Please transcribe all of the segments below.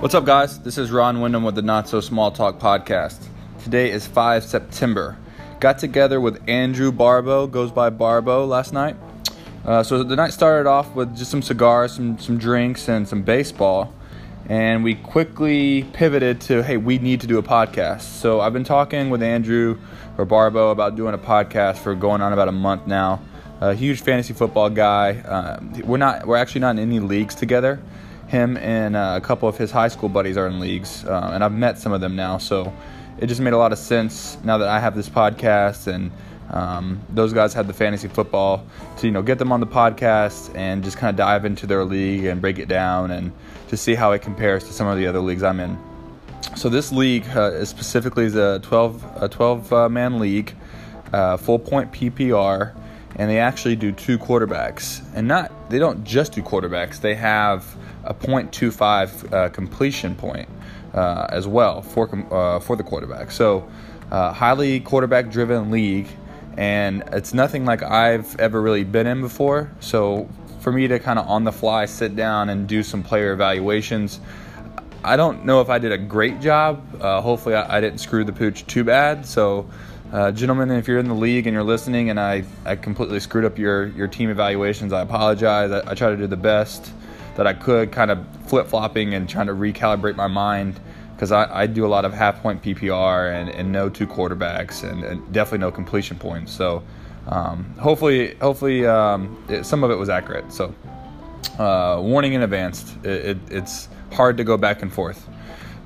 What's up, guys? This is Ron Wyndham with the Not So Small Talk podcast. Today is 5 September. Got together with Andrew Barbo, goes by Barbo, last night. Uh, so the night started off with just some cigars, some, some drinks, and some baseball. And we quickly pivoted to, hey, we need to do a podcast. So I've been talking with Andrew or Barbo about doing a podcast for going on about a month now. A huge fantasy football guy. Uh, we're not, we're actually not in any leagues together him and uh, a couple of his high school buddies are in leagues, uh, and I've met some of them now. So it just made a lot of sense now that I have this podcast and um, those guys have the fantasy football to you know get them on the podcast and just kind of dive into their league and break it down and to see how it compares to some of the other leagues I'm in. So this league uh, is specifically is a 12 a 12 uh, man league, uh, full point PPR, and they actually do two quarterbacks. And not they don't just do quarterbacks. They have a .25 uh, completion point uh, as well for uh, for the quarterback. So uh, highly quarterback driven league, and it's nothing like I've ever really been in before. So for me to kind of on the fly sit down and do some player evaluations. I don't know if I did a great job. Uh, hopefully, I, I, didn't screw the pooch too bad. So, uh, gentlemen, if you're in the league and you're listening and I, I completely screwed up your, your team evaluations, I apologize. I, I try to do the best that I could, kind of flip flopping and trying to recalibrate my mind because I, I, do a lot of half point PPR and, and no two quarterbacks and, and definitely no completion points. So um, hopefully, hopefully um, it, some of it was accurate. So uh, warning in advance, it, it, it's hard to go back and forth.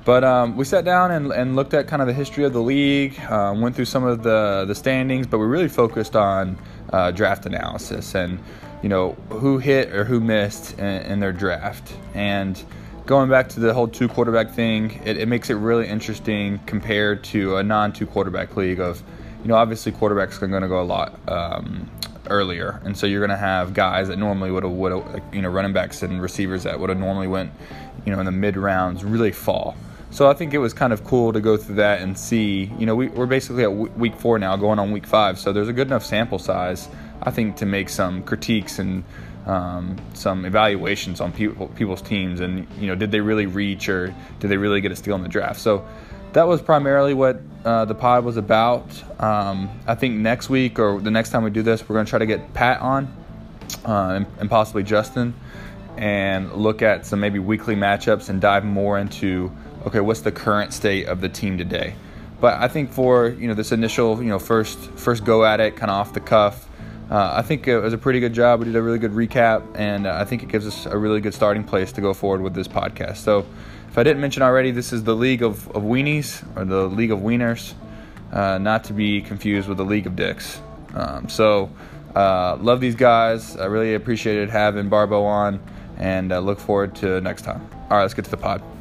But um, we sat down and, and, looked at kind of the history of the league, uh, went through some of the, the standings, but we really focused on uh, draft analysis and you know who hit or who missed in, in their draft. And going back to the whole two quarterback thing, it, it makes it really interesting compared to a non two quarterback league. Of you know obviously quarterbacks are going to go a lot um, earlier, and so you're going to have guys that normally would have would you know running backs and receivers that would have normally went you know in the mid rounds really fall. So I think it was kind of cool to go through that and see. You know, we, are basically at week four now, going on week five. So there's a good enough sample size, I think, to make some critiques and um, some evaluations on people, people's teams. And you know, did they really reach or did they really get a steal in the draft? So that was primarily what uh, the pod was about. Um, I think next week or the next time we do this, we're going to try to get Pat on uh, and, and possibly Justin and look at some maybe weekly matchups and dive more into okay, what's the current state of the team today? But I think for you know this initial you know first first go at it, kind of off the cuff, I think it was a pretty good job. We did a really good recap, and uh, I think it gives us a really good starting place to go forward with this podcast. So, if I didn't mention already, this is the League of, of Weenies or the League of Wieners, uh, not to be confused with the League of Dicks. Um, so, uh, love these guys. I really appreciated having Barbo on, and uh, look forward to next time. All right, let's get to the pod.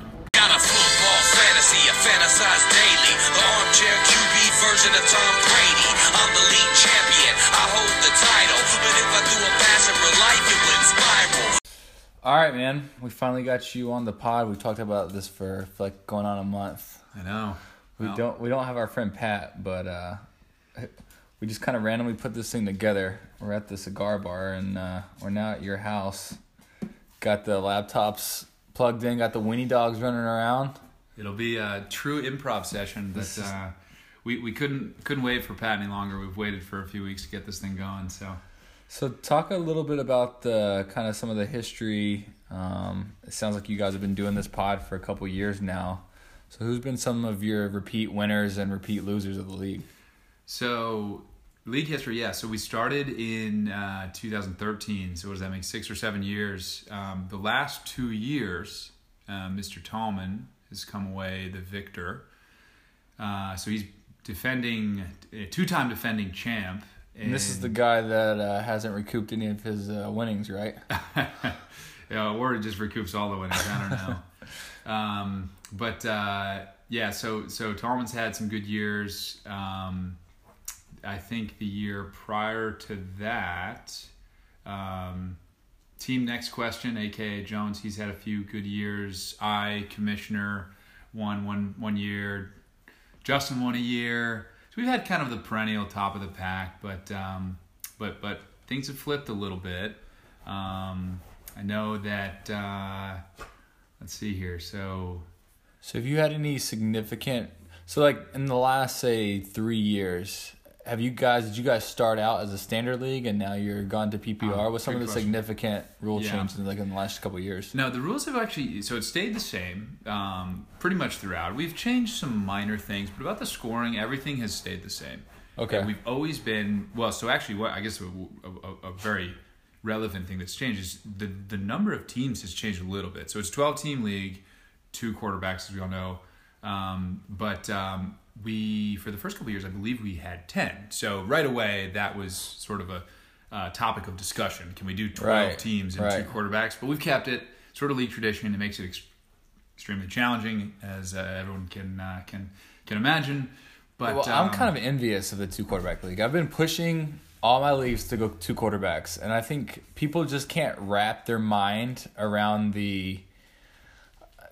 All right, man. We finally got you on the pod. We talked about this for, for like going on a month. I know. We well, don't we don't have our friend Pat, but uh, we just kind of randomly put this thing together. We're at the cigar bar, and uh, we're now at your house. Got the laptops plugged in. Got the weenie dogs running around. It'll be a true improv session. That uh, we, we couldn't couldn't wait for Pat any longer. We've waited for a few weeks to get this thing going. So, so talk a little bit about the kind of some of the history. Um, it sounds like you guys have been doing this pod for a couple years now. So, who's been some of your repeat winners and repeat losers of the league? So, league history, yeah. So we started in uh, 2013. So what does that make? Six or seven years. Um, the last two years, uh, Mr. Tallman has come away the victor. Uh, so he's defending two-time defending champ. And, and this is the guy that uh, hasn't recouped any of his uh, winnings, right? yeah, or just recoups all the winnings. I don't know. um, but uh, yeah, so so Tallman's had some good years. Um, I think the year prior to that, um, team next question, aka Jones, he's had a few good years. I commissioner won one one year. Justin won a year. So we've had kind of the perennial top of the pack, but um, but but things have flipped a little bit. Um, I know that uh, let's see here. So So have you had any significant so like in the last say three years, have you guys did you guys start out as a standard league and now you're gone to PPR? Oh, What's some of the question. significant rule Yeah. changes like in the last couple of years? No, the rules have actually so it stayed the same um, pretty much throughout. We've changed some minor things, but about the scoring, everything has stayed the same. Okay. And we've always been well. So actually, what I guess a, a, a very relevant thing that's changed is the the number of teams has changed a little bit. So it's twelve team league, two quarterbacks as we all know, um, but um, we for the first couple of years I believe we had ten. So right away that was sort of a uh, topic of discussion. Can we do twelve Right, teams and right. two quarterbacks? But we've kept it sort of league tradition. It makes it ex- extremely challenging, as uh, everyone can uh, can can imagine. But well, I'm um, kind of envious of the two quarterback league. I've been pushing all my leagues to go two quarterbacks, and I think people just can't wrap their mind around the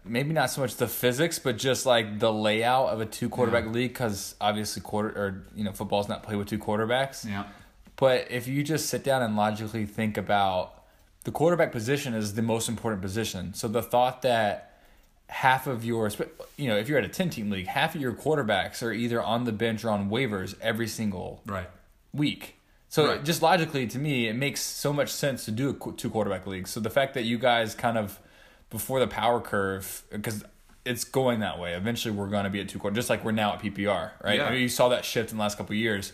maybe not so much the physics, but just like the layout of a two quarterback Yeah. league. Because obviously, quarter or you know, football's not played with two quarterbacks. yeah. But if you just sit down and logically think about the quarterback position is the most important position. So the thought that half of your, you know, if you're at a 10 team league, half of your quarterbacks are either on the bench or on waivers every single Right. week. So Right. just logically to me, it makes so much sense to do a two quarterback league. So the fact that you guys kind of before the power curve, because it's going that way. Eventually, we're going to be at two quarter, just like we're now at PPR, right? Yeah. I mean, you saw that shift in the last couple of years.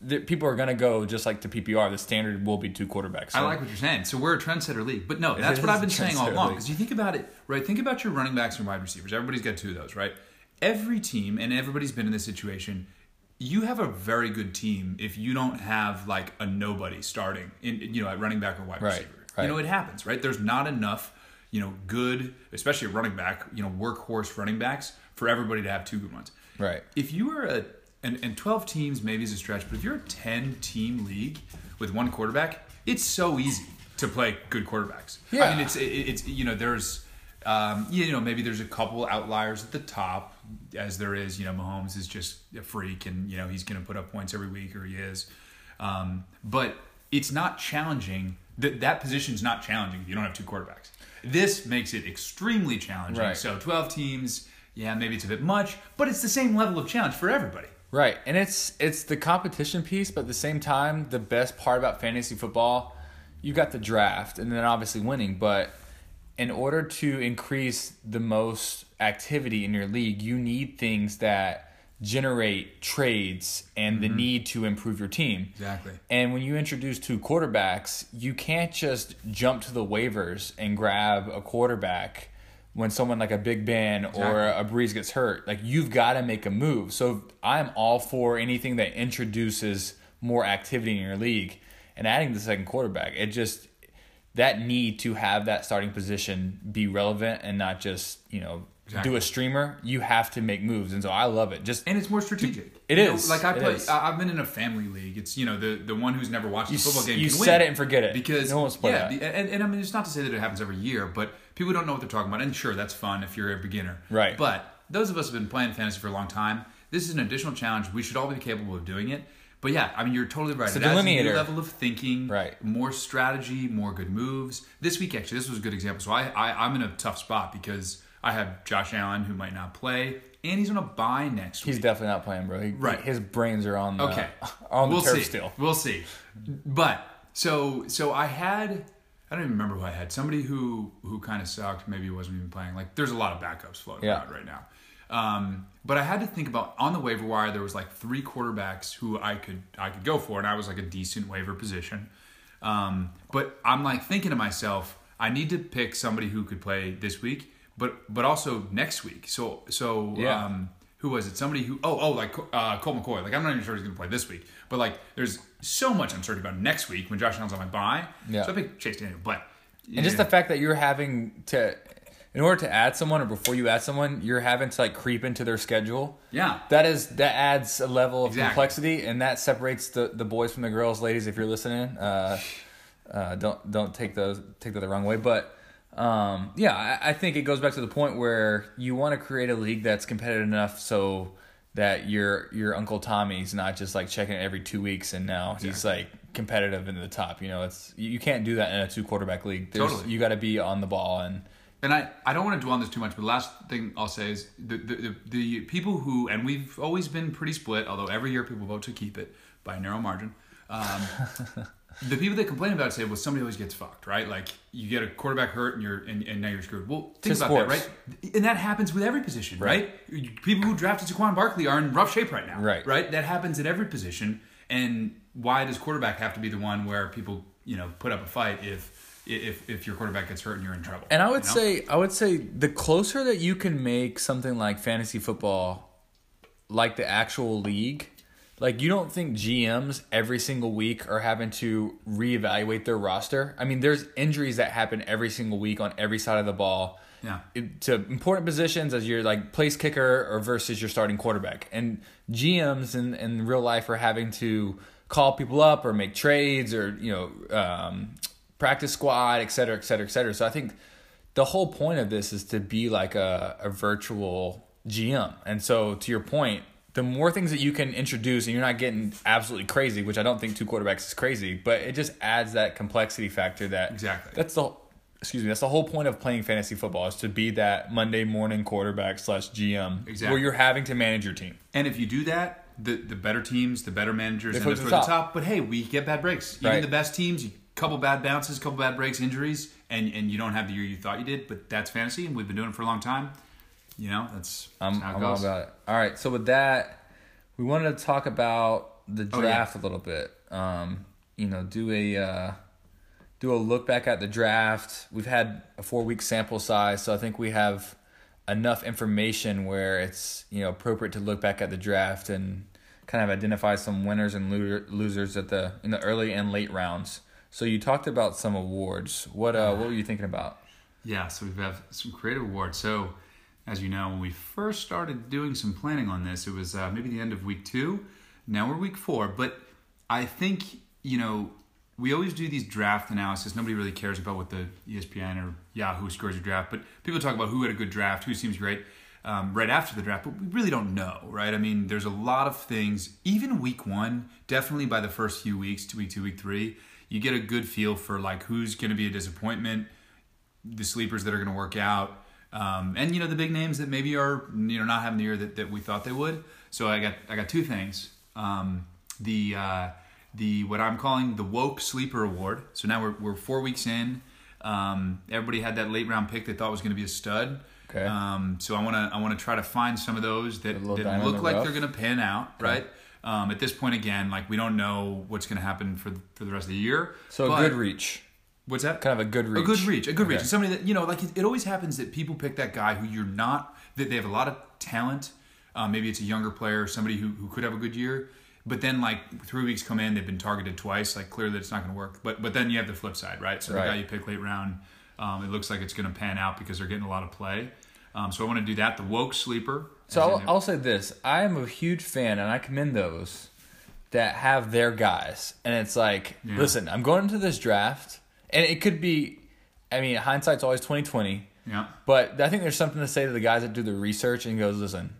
The, people are going to go just like to PPR. The standard will be two quarterbacks. I like what you're saying. So we're a trendsetter league, but no, that's what I've been saying all along. Because you think about it, right? Think about your running backs and wide receivers. Everybody's got two of those, right? Every team, and everybody's been in this situation. You have a very good team if you don't have like a nobody starting in you know at running back or wide Right, receiver. right. You know it happens, right? There's not enough you know good, especially a running back, you know workhorse running backs for everybody to have two good ones. Right. If you are a and, and 12 teams maybe is a stretch, but if you're a 10 team league with one quarterback, it's so easy to play good quarterbacks. Yeah. I mean, it's it, it's you know there's um, you know maybe there's a couple outliers at the top, as there is. You know, Mahomes is just a freak, and you know he's going to put up points every week, or he is. Um, but it's not challenging. That that position's not challenging if you don't have two quarterbacks. This makes it extremely challenging. Right. So 12 teams, yeah, maybe it's a bit much, but it's the same level of challenge for everybody. Right, and it's it's the competition piece, but at the same time, the best part about fantasy football, you got the draft, and then obviously winning. But in order to increase the most activity in your league, you need things that generate trades and the mm-hmm. need to improve your team. Exactly. And when you introduce two quarterbacks, you can't just jump to the waivers and grab a quarterback when someone like a Big Ben or a Brees gets hurt. Like you've got to make a move. So I'm all for anything that introduces more activity in your league and adding the second quarterback. It just that need to have that starting position be relevant and not just, you know, Exactly. do a streamer. You have to make moves. And so I love it. Just and it's more strategic. It It is is. like I play. I- I've been in a family league. It's you know the the one who's never watched a football game. you can set win. it and forget it. because No one wants to play yeah, the- and, and I mean it's not to say that it happens every year, but people don't know what they're talking about. And sure, that's fun if you're a beginner, Right. But those of us who have been playing fantasy for a long time. This is an additional challenge. We should all be capable of doing it. But yeah, I mean, you're totally right. It's a it adds a new level of thinking, Right. More strategy, more good moves. This week, actually, this was a good example. So I, I I'm in a tough spot because I have Josh Allen who might not play, and he's on a bye next week. He's definitely not playing, bro. He, Right. His brains are on the, Okay. on the we'll turf see. still. We'll see. But so so I had I don't even remember who I had. Somebody who who kind of sucked. Maybe wasn't even playing. Like there's a lot of backups floating Yeah. around right now. Um, but I had to think about on the waiver wire. There was like three quarterbacks who I could I could go for, and I was like a decent waiver position. Um, but I'm like thinking to myself, I need to pick somebody who could play this week, but but also next week. So so Yeah. um, who was it? Somebody who oh oh like uh, Colt McCoy. Like I'm not even sure he's going to play this week, but like there's so much uncertainty about next week when Josh Allen's on my bye. Yeah. So I picked Chase Daniel, but And just the fact that you're having to, in order to add someone or before you add someone, you're having to like creep into their schedule. yeah That is that adds a level of Exactly. complexity, and that separates the, the boys from the girls. Ladies, if you're listening, uh, uh, don't don't take those take that the wrong way. But um, yeah, I, I think it goes back to the point where you want to create a league that's competitive enough so that your your Uncle Tommy's not just like checking it every two weeks and now he's like competitive into the top. You know, it's you you can't do that in a two quarterback league. There's, Totally. You got to be on the ball and and I, I don't want to dwell on this too much, but the last thing I'll say is the, the, the, the people who, and we've always been pretty split, although every year people vote to keep it by a narrow margin. Um, the people that complain about it say, well, somebody always gets fucked, right? Like you get a quarterback hurt and you're and, and now you're screwed. Well, think It's about that, right? And that happens with every position, right? People who drafted Saquon Barkley are in rough shape right now, Right. Right? That happens at every position. And why does quarterback have to be the one where people, you know, put up a fight if if if your quarterback gets hurt and you're in trouble? And I would you know? say, I would say, the closer that you can make something like fantasy football, like the actual league, like you don't think GMs every single week are having to reevaluate their roster. I mean, there's injuries that happen every single week on every side of the ball. Yeah. to important positions as your like place kicker or versus your starting quarterback. And GMs in, in real life are having to call people up or make trades or, you know, um, practice squad, et cetera, et cetera, et cetera. So I think the whole point of this is to be like a, a virtual GM. And so to your point, the more things that you can introduce and you're not getting absolutely crazy, which I don't think two quarterbacks is crazy, but it just adds that complexity factor that Exactly. that's the excuse me that's the whole point of playing fantasy football is to be that monday morning quarterback slash gm Exactly. where you're having to manage your team And if you do that, the the better teams, the better managers, They end put up it for to the the top. top. But hey, we get bad breaks. Even Right. the best teams, a couple bad bounces, a couple bad breaks, injuries, and and you don't have the year you thought you did. But that's fantasy, and we've been doing it for a long time. You know, that's, i'm, how it I'm all about it all right so with that we wanted to talk about the Oh, yeah. draft a little bit um, you know do a uh, do a look back at the draft we've had a four week sample size so i think we have enough information where it's you know appropriate to look back at the draft and kind of identify some winners and lo- losers at the in the early and late rounds. So you talked about some awards. What uh what were you thinking about? Yeah, so we have some creative awards. So, as you know, when we first started doing some planning on this, it was uh, maybe the end of week two. Now we're week four, but I think you know we always do these draft analysis. Nobody really cares about what the ESPN or Yahoo scores your draft, but people talk about who had a good draft, who seems great. Um, right after the draft, but we really don't know, right? I mean, there's a lot of things. Even week one, definitely by the first few weeks, week two, week three, you get a good feel for like who's going to be a disappointment, the sleepers that are going to work out, um, and you know the big names that maybe are you know not having the year that, that we thought they would. So I got I got two things. Um, the uh, the what I'm calling the woke sleeper award. So now we're we're four weeks in. Um, everybody had that late round pick they thought was going to be a stud. Okay. Um, so I want to I want to try to find some of those that, that look like rough. they're going to pan out, right? Um, at this point, again, like we don't know what's going to happen for for the rest of the year. So but- good reach. What's that? Kind of a good reach. A good reach, a good reach. Somebody that you know, like it, it always happens that people pick that guy who you're not. That they have a lot of talent. Um, maybe it's a younger player, somebody who, who could have a good year. But then, like three weeks come in, they've been targeted twice. Like clearly, it's not going to work. But but then you have the flip side, right? So Right. the guy you pick late round, um, it looks like it's going to pan out because they're getting a lot of play. Um, so I want to do that. The woke sleeper. So I'll, I'll say this: I am a huge fan, and I commend those that have their guys. And it's like, Yeah. listen, I'm going into this draft, and it could be. I mean, hindsight's always twenty twenty. yeah. But I think there's something to say to the guys that do the research and goes, listen,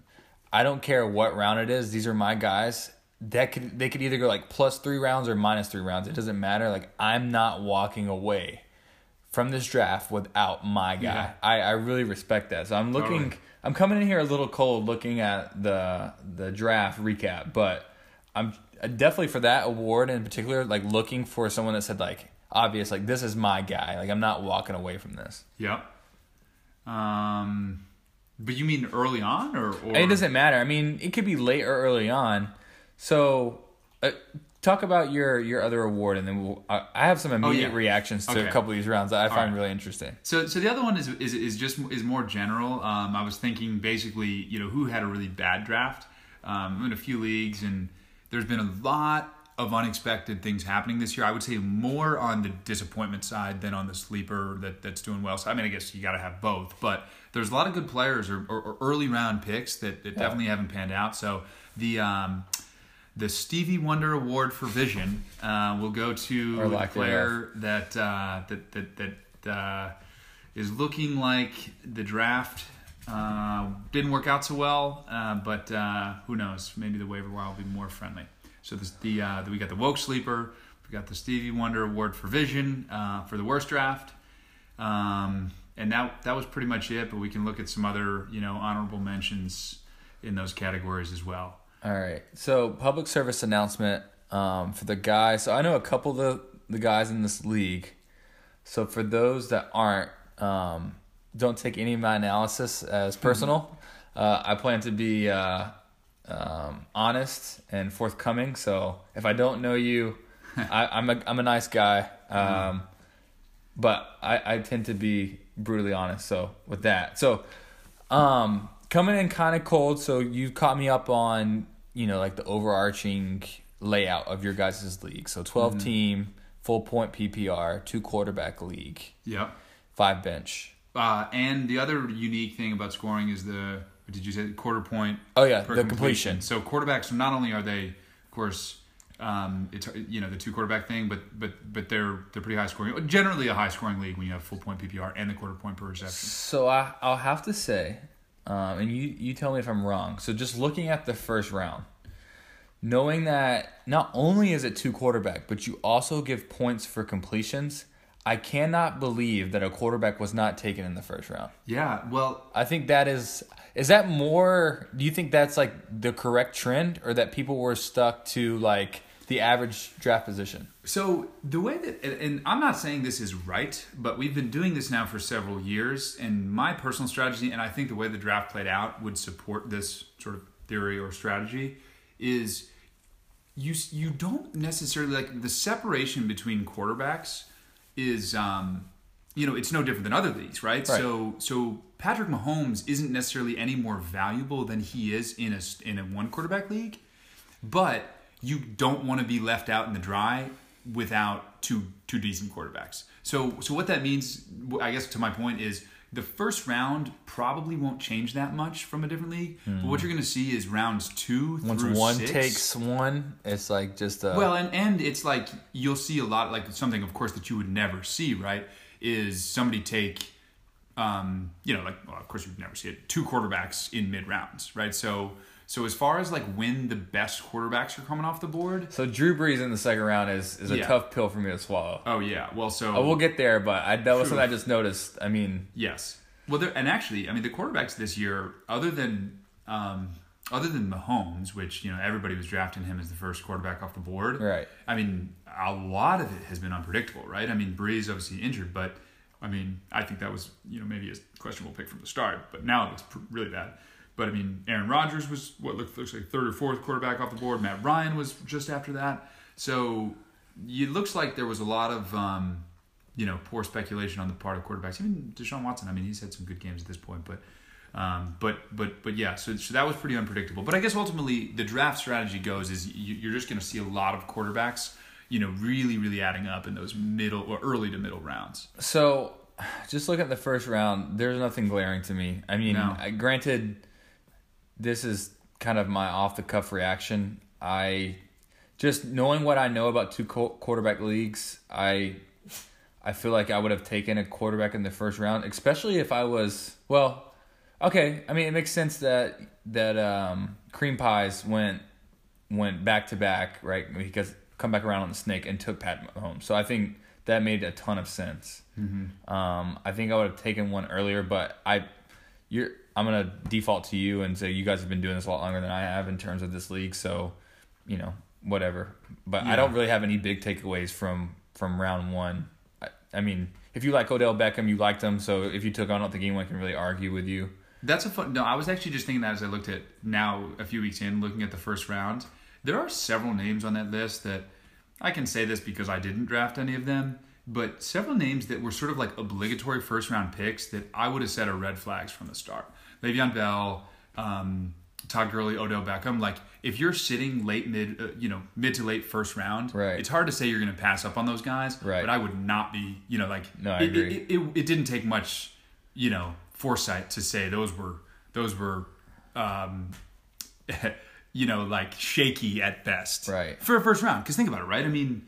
I don't care what round it is. These are my guys. That could they could either go like plus three rounds or minus three rounds. It doesn't matter. Like I'm not walking away from this draft without my guy. Yeah. I, I really respect that. So I'm looking. Totally. I'm coming in here a little cold, looking at the the draft recap, but I'm uh, definitely for that award in particular, like looking for someone that said like obvious, like this is my guy. Like I'm not walking away from this. Yep. Um, but you mean early on, or, or it doesn't matter. I mean, it could be late or early on. So, uh, talk about your your other award, and then we'll, I, I have some immediate Oh, yeah. reactions to Okay. a couple of these rounds that I find right. really interesting. So, so the other one is, is is just is more general. Um, I was thinking basically, you know, who had a really bad draft. Um, I'm in a few leagues, and there's been a lot of unexpected things happening this year. I would say more on the disappointment side than on the sleeper that, that's doing well. So, I mean, I guess you got to have both, but there's a lot of good players or, or, or early round picks that, that definitely haven't panned out. So, the um, the Stevie Wonder Award for Vision uh, will go to the player that uh, that that that uh, is looking like the draft uh, didn't work out so well, uh, but uh, who knows? Maybe the waiver wire will be more friendly. So this, the uh, we got the woke sleeper, we got the Stevie Wonder Award for Vision uh, for the worst draft, um, and that that was pretty much it. But we can look at some other you know honorable mentions in those categories as well. All right. So public service announcement um, for the guys. So I know a couple of the, the guys in this league. So for those that aren't, um, don't take any of my analysis as personal. Uh, I plan to be uh, um, honest and forthcoming. So if I don't know you, I, I'm a I'm a nice guy. Um, but I, I tend to be brutally honest. So with that, so um, coming in kind of cold. So you caught me up on you know like the overarching layout of your guys' league. So 12 team, full point PPR, two quarterback league, Yep. five bench. Uh, and the other unique thing about scoring is the did you say quarter point? Oh yeah, the completion. So quarterbacks not only are they, of course, um, it's you know the two quarterback thing, but but but they're they're pretty high scoring. Generally, a high scoring league when you have full point PPR and the quarter point per reception. So I I'll have to say, um, and you you tell me if I'm wrong. So just looking at the first round, knowing that not only is it two quarterback, but you also give points for completions. I cannot believe that a quarterback was not taken in the first round. Yeah, well, I think that is is that more do you think that's like the correct trend or that people were stuck to like the average draft position? So the way that, and- I'm not saying this is right, but we've been doing this now for several years, and my personal strategy, and I think the way the draft played out would support this sort of theory or strategy, is you you don't necessarily like the separation between quarterbacks is um you know it's no different than other leagues right, Right. so so Patrick Mahomes isn't necessarily any more valuable than he is in a in a one quarterback league but you don't want to be left out in the dry without two two decent quarterbacks. So so what that means, I guess, to my point is the first round probably won't change that much from a different league. But what you're going to see is rounds two Once through one six. takes one, it's like just uh Well, and and it's like you'll see a lot like something, of course, that you would never see. Right? Is somebody take, um, you know, like well, of course you'd never see it. Two quarterbacks in mid rounds, right? So so as far as like when the best quarterbacks are coming off the board, so Drew Brees in the second round is is a Yeah. tough pill for me to swallow. oh yeah, well so I will get there, but I that was something I just noticed. I mean, Yes. Well, there, and actually, I mean, the quarterbacks this year, other than um, other than Mahomes, which you know everybody was drafting him as the first quarterback off the board. Right. I mean, a lot of it has been unpredictable, right? I mean, Brees obviously injured, but I mean, I think that was you know maybe a questionable pick from the start, but now it looks pr- really bad. But I mean, Aaron Rodgers was what looks, looks like third or fourth quarterback off the board. Matt Ryan was just after that. So it looks like there was a lot of um, you know poor speculation on the part of quarterbacks. Even Deshaun Watson. I mean, he's had some good games at this point, but um, but but but yeah. So, so that was pretty unpredictable. But I guess ultimately the draft strategy goes is you, you're just going to see a lot of quarterbacks. You know, really, really adding up in those middle or early to middle rounds. So, just looking at the first round, there's nothing glaring to me. I mean, No. Granted, this is kind of my off the cuff reaction. I just knowing what I know about two quarterback leagues, I I feel like I would have taken a quarterback in the first round, especially if I was well. Okay, I mean it makes sense that that um, cream pies went went back to back, right? Because come back around on the snake and took Pat Mahomes. So I think that made a ton of sense. Um, I think I would have taken one earlier, but I, you're, I'm gonna default to you and say you guys have been doing this a lot longer than I have in terms of this league. So, you know, whatever. But I don't really have any big takeaways from from round one. I, I mean, if you like Odell Beckham, you liked him. So if you took, I don't think anyone can really argue with you. That's a fun. No, I was actually just thinking that as I looked at now a few weeks in, looking at the first round. There are several names on that list that I can say this because I didn't draft any of them, but several names that were sort of like obligatory first round picks that I would have said are red flags from the start. Le'Veon Bell, um, Todd Gurley, Odell Beckham. Like if you're sitting late mid, uh, you know, mid to late first round, Right. it's hard to say you're going to pass up on those guys. Right. But I would not be, you know, like No, I it, agree. It, it, it didn't take much, you know, foresight to say those were those were, um, you know, like shaky at best, Right. For a first round, because think about it, right? I mean,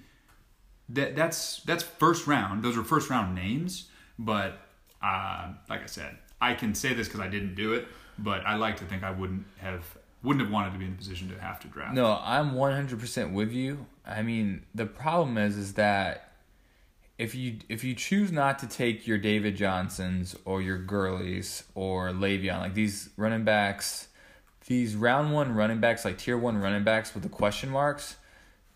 that that's that's first round. Those are first round names, but uh, like I said, I can say this because I didn't do it, but I like to think I wouldn't have wouldn't have wanted to be in the position to have to draft. No, I'm 100% with you. I mean, the problem is is that if you if you choose not to take your David Johnsons or your Gurleys or Le'Veon, like these running backs, these round one running backs, like tier one running backs with the question marks,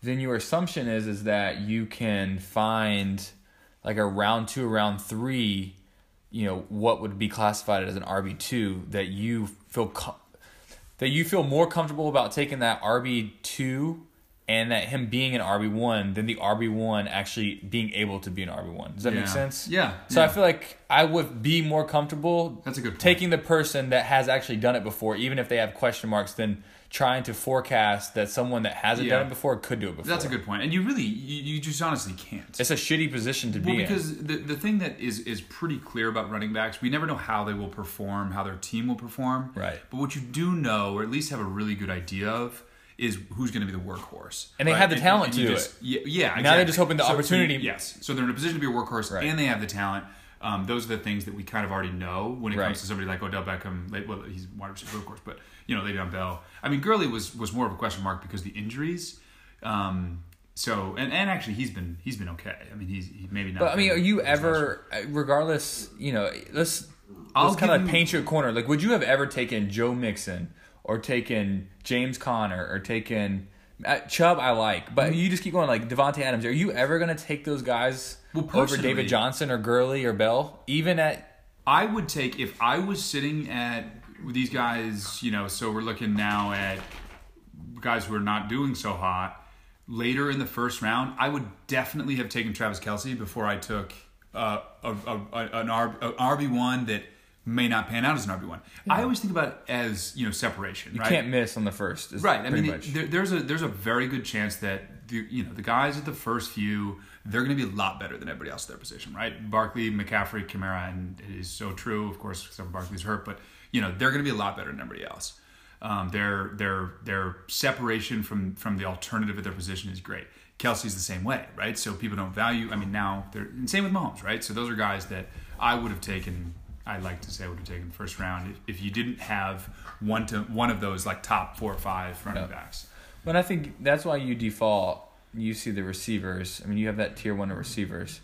then your assumption is is that you can find like a round two, round three, you know, what would be classified as an RB two that you feel com- that you feel more comfortable about taking that RB two and that him being an RB one than the RB one actually being able to be an RB one. Does that Yeah. make sense? Yeah, So I feel like I would be more comfortable. That's a good point. taking the person that has actually done it before, even if they have question marks, than trying to forecast that someone that hasn't Yeah. done it before could do it before. That's a good point. And you really, you, you just honestly can't. It's a shitty position to Well, be in. because the, the thing that is is pretty clear about running backs, we never know how they will perform, how their team will perform. Right. But what you do know, or at least have a really good idea of, is who's going to be the workhorse. And they have the talent to you do just- Yeah, yeah. they're just hoping the So- so opportunity- yes. So they're in a position to be a workhorse, Right. and they have the talent. Um, those are the things that we kind of already know when it Right. comes to somebody like Odell Beckham. Like, well, he's wide receiver, of course, but you know, Le'Veon Bell. I mean, Gurley was was more of a question mark because the injuries. Um, so and, and actually he's been he's been okay. I mean he's he maybe not. But I mean, are you ever, regardless, you know, let's I'll let's kind of paint you a corner. Like, would you have ever taken Joe Mixon or taken James Conner or taken uh, Chubb? I like, but you just keep going like Davante Adams. Are you ever gonna take those guys Well, over David Johnson or Gurley or Bell, even at? I would take if I was sitting at these guys, you know, so we're looking now at guys who are not doing so hot. Later in the first round, I would definitely have taken Travis Kelce before I took uh, a, a, an RB one that may not pan out as an RB one. I always think about it as you know separation. You right? can't miss on the first. Right. I mean, there, there's a there's a very good chance that the, you know the guys at the first few they're going to be a lot better than everybody else at their position, right? Barkley, McCaffrey, Kamara, and it is so true. Of course, for Barkley's hurt, but you know they're going to be a lot better than everybody else. Um, their their their separation from from the alternative at their position is great. Kelce's the same way, right? So people don't value. I mean, now they're and same with Mahomes, right? So those are guys that I would have taken. I'd like to say I would have taken the first round if, if you didn't have one to one of those like top four or five running Yeah. backs. But I think that's why you default. You see the receivers. I mean, you have that tier one of receivers.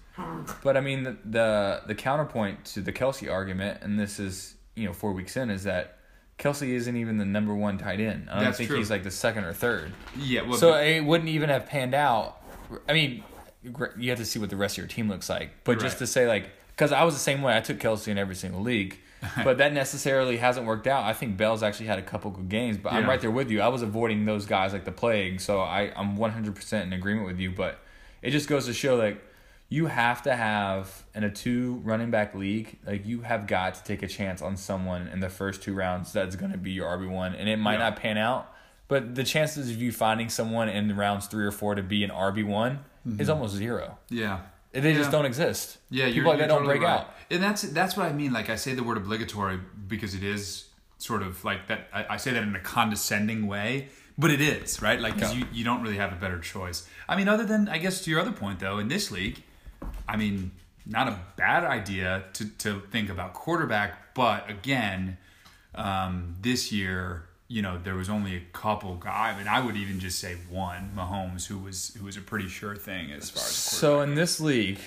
But I mean, the, the the counterpoint to the Kelsey argument, and this is you know four weeks in, is that Kelce isn't even the number one tight end. I don't That's think true. he's like the second or third. Yeah, well, So it wouldn't even have panned out. I mean, you have to see what the rest of your team looks like. But just Right. to say, like, because I was the same way. I took Kelce in every single league, but that necessarily hasn't worked out. I think Bell's actually had a couple good games, but I'm right there with you. I was avoiding those guys like the plague, so I, I'm 100% in agreement with you. But it just goes to show, like, you have to have in a two running back league, like you have got to take a chance on someone in the first two rounds that's going to be your RB one, and it might Yeah. not pan out. But the chances of you finding someone in rounds three or four to be an RB one is mm-hmm. almost zero. yeah. They just don't exist. Yeah, people you're, like you're that don't break right. out. and that's that's what I mean. Like I say the word obligatory because it is sort of like that. I, I say that in a condescending way, but it is right. Like 'cause Yeah. you you don't really have a better choice. I mean, other than I guess to your other point though, in this league, I mean, not a bad idea to to think about quarterback, but again, um, this year. You know, there was only a couple guys. I mean, I would even just say one, Mahomes, who was who was a pretty sure thing as far as So in this league,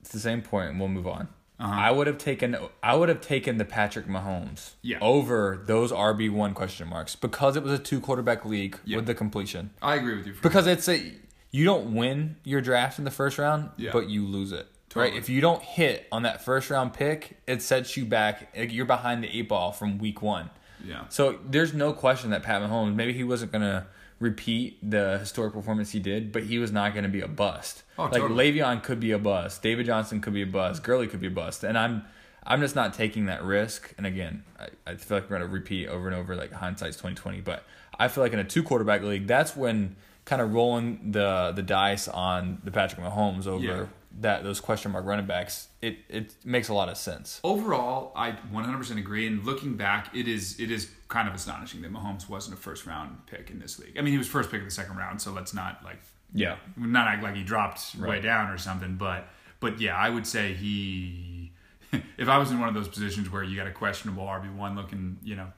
it's the same point, and we'll move on. Uh-huh. I would have taken I would have taken the Patrick Mahomes Yeah. over those RB one question marks because it was a two quarterback league Yeah. with the completion. I agree with you. Because it's a you don't win your draft in the first round, Yeah. but you lose it. Totally. Right? If you don't hit on that first round pick, it sets you back. like, You're behind the eight ball from week one. Yeah. So there's no question that Pat Mahomes, maybe he wasn't going to repeat the historic performance he did, but he was not going to be a bust. Oh, like totally. Le'Veon could be a bust, David Johnson could be a bust, Gurley could be a bust, and I'm I'm just not taking that risk. And again, I, I feel like we're going to repeat over and over, like hindsight's twenty twenty. But I feel like in a two quarterback league, that's when kind of rolling the the dice on the Patrick Mahomes over Yeah. that those question mark running backs, it it makes a lot of sense. Overall, I 100% agree. And looking back, it is it is kind of astonishing that Mahomes wasn't a first round pick in this league. I mean, he was first pick in the second round, so let's not like Yeah. not act like he dropped way down or something. But but yeah, I would say he. If I was in one of those positions where you got a questionable RB one looking, you know,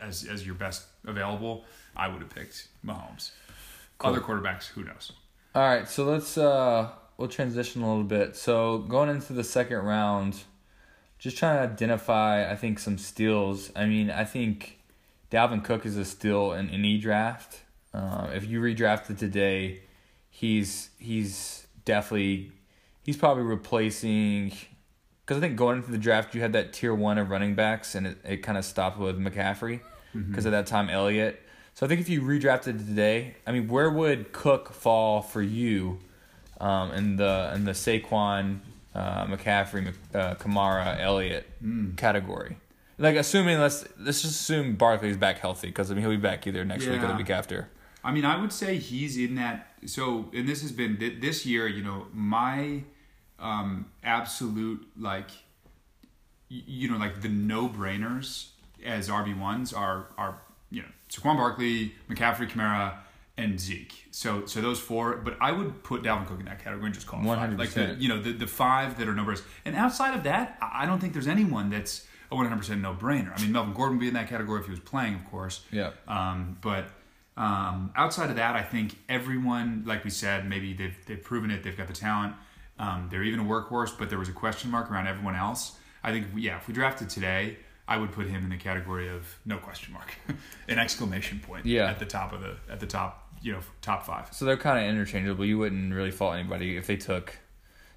as as your best available, I would have picked Mahomes. Other quarterbacks, who knows? All right, so let's uh we'll transition a little bit. So going into the second round, just trying to identify. I think some steals. I mean, I think Dalvin Cook is a steal in any draft. Uh, if you redrafted today, he's he's definitely he's probably replacing. Because I think going into the draft, you had that tier one of running backs, and it, it kind of stopped with McCaffrey. Because at that time, Elliott. So I think if you redrafted today, I mean, where would Cook fall for you um, in the in the Saquon, uh, McCaffrey, uh, Kamara, Elliott category? Like assuming let's let's just assume Barkley's back healthy because I mean he'll be back either next week or the week after. I mean, I would say he's in that. So, and this has been thi- this year. You know, my um, absolute like, y- you know, like the no brainers as RB ones are are you know Saquon Barkley, McCaffrey, Kamara, and Zeke. So, so those four. But I would put Dalvin Cook in that category and just call him five. Like the 100%. you know the the five that are no brainers. And outside of that, I don't think there's anyone that's a 100% no brainer. I mean, Melvin Gordon would be in that category if he was playing, of course. Yeah. Um, but um, outside of that, I think everyone, like we said, maybe they've they've proven it. They've got the talent. Um, they're even a workhorse, but there was a question mark around everyone else. I think, yeah, if we drafted today, I would put him in the category of no question mark, an exclamation point. Yeah. at the top of the at the top, you know, top five. So they're kind of interchangeable. You wouldn't really fault anybody if they took.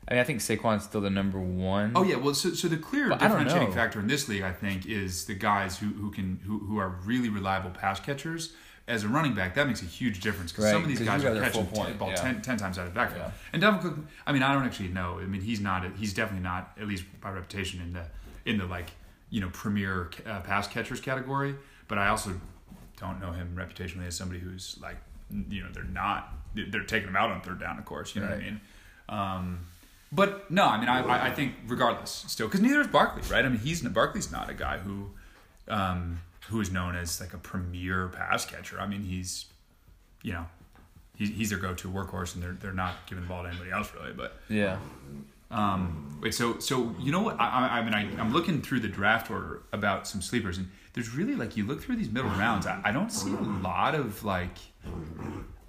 I mean, I think Saquon's still the number one. Oh yeah, well, so, so the clear But differentiating factor in this league, I think, is the guys who, who can who, who are really reliable pass catchers. As a running back, that makes a huge difference because Right, some of these guys are catching point, ball yeah. 10, 10 times out of the backfield. Yeah. And Dalvin Cook, I mean, I don't actually know. I mean, he's not. A, he's definitely not, at least by reputation, in the in the like you know premier uh, pass catchers category. But I also don't know him reputationally as somebody who's like you know they're not they're taking him out on third down. Of course, you know what I mean. Um, but no, I mean, I, I- think regardless, still, because neither is Barkley, right? I mean, he's Barkley's not a guy who, um, who is known as like a premier pass catcher. I mean, he's, you know, he's he's their go-to workhorse, and they're they're not giving the ball to anybody else really. But Yeah. um, Um, wait, so so you know what? I, I, I mean, I, I'm looking through the draft order about some sleepers, and there's really like you look through these middle rounds. I, I don't see a lot of like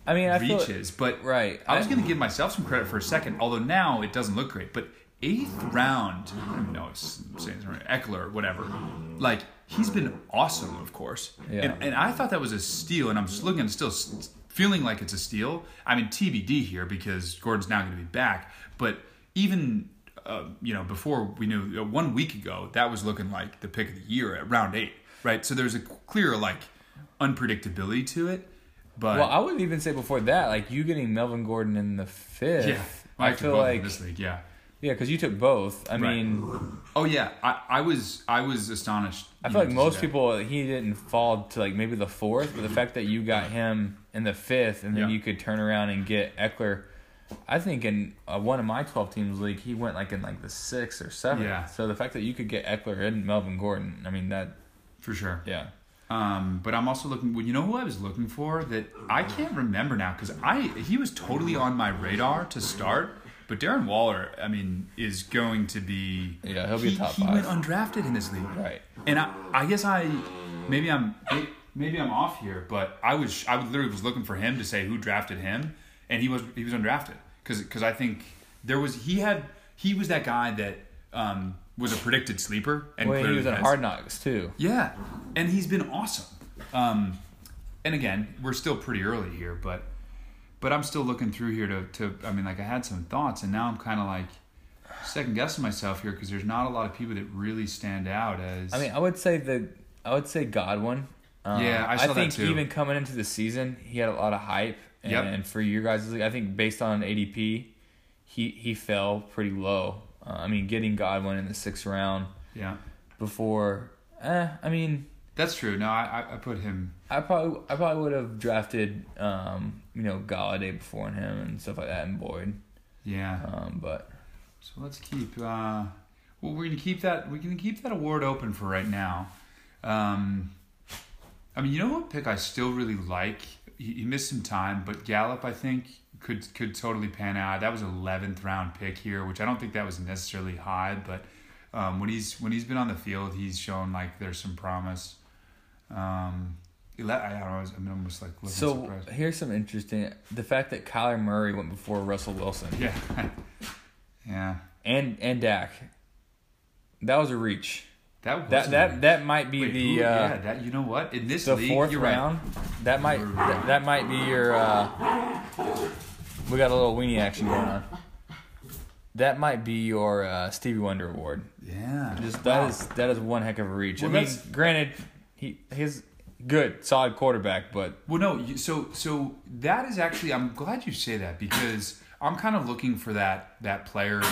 I mean, I feel reaches, but right. I was going to give myself some credit for a second, although now it doesn't look great. But eighth round, I don't know, it's saying it's right, Ekeler, whatever. Like he's been awesome, of course. Yeah. And, and I thought that was a steal, and I'm just looking, still feeling like it's a steal. I mean TBD here because Gordon's now going to be back, but even. Uh, you know, before we knew uh, one week ago, that was looking like the pick of the year at round eight, right? So there's a clear like unpredictability to it. But Well, I would even say before that, like you getting Melvin Gordon in the fifth. yeah, I took feel like this league, yeah. yeah, because you took both. I Right. mean, Oh yeah, I, I was I was astonished. I feel know, like most that. people he didn't fall to like maybe the fourth, but the fact that you got him in the fifth, and then Yeah. you could turn around and get Ekeler. I think in uh, one of my twelve teams league, he went like in like the sixth or seventh. Yeah. So the fact that you could get Ekeler and Melvin Gordon, I mean that, for sure. yeah. Um, but I'm also looking. Well, you know who I was looking for that I can't remember now because I he was totally on my radar to start. But Darren Waller, I mean, is going to be. Yeah, he'll be he, top He five. went undrafted in this league, Right. And I, I guess I, maybe I'm, maybe I'm off here, but I was, I literally was looking for him to say who drafted him, and he was, he was undrafted because, because I think there was, he had, he was that guy that um, was a predicted sleeper, and Well, he was in Hard Knocks too. yeah, and he's been awesome. Um, and again, we're still pretty early here, but but I'm still looking through here to to. I mean, like I had some thoughts, and now I'm kind of like second guessing myself here because there's not a lot of people that really stand out as. I mean, I would say the I would say Godwin. Um, Yeah, I saw that think even coming into the season, he had a lot of hype. And, Yep. and for your guys, I think based on ADP, he he fell pretty low. Uh, I mean, getting Godwin in the sixth round yeah, before, eh, I mean, that's true. No, I I- put him. I probably I probably would have drafted, um, you know, Golladay before him and stuff like that, and Boyd. Yeah. Um, but So let's keep. Uh, well, we're gonna keep that. We're gonna keep that award open for right now. Um, I mean, you know what pick I still really like. He, he missed some time, but Gallup, I think, could could totally pan out. That was eleventh round pick here, which I don't think that was necessarily high, but um, when he's when he's been on the field, he's shown like there's some promise. Um, I don't know. I was, I'm almost like looking So surprised. here's some interesting the fact that Kyler Murray went before Russell Wilson Yeah, yeah. and and Dak. That was a reach. That was That that that might be Wait, the who- uh, yeah. That you know what in this the league, fourth you're right. round. That might that, that might be your. Uh, we got a little weenie action going on. That might be your uh, Stevie Wonder award. Yeah, Just Wow. that is that is one heck of a reach. Well, I mean, granted, he he's good, solid quarterback, but Well, no. So, so that is actually. I'm glad you say that because I'm kind of looking for that that player,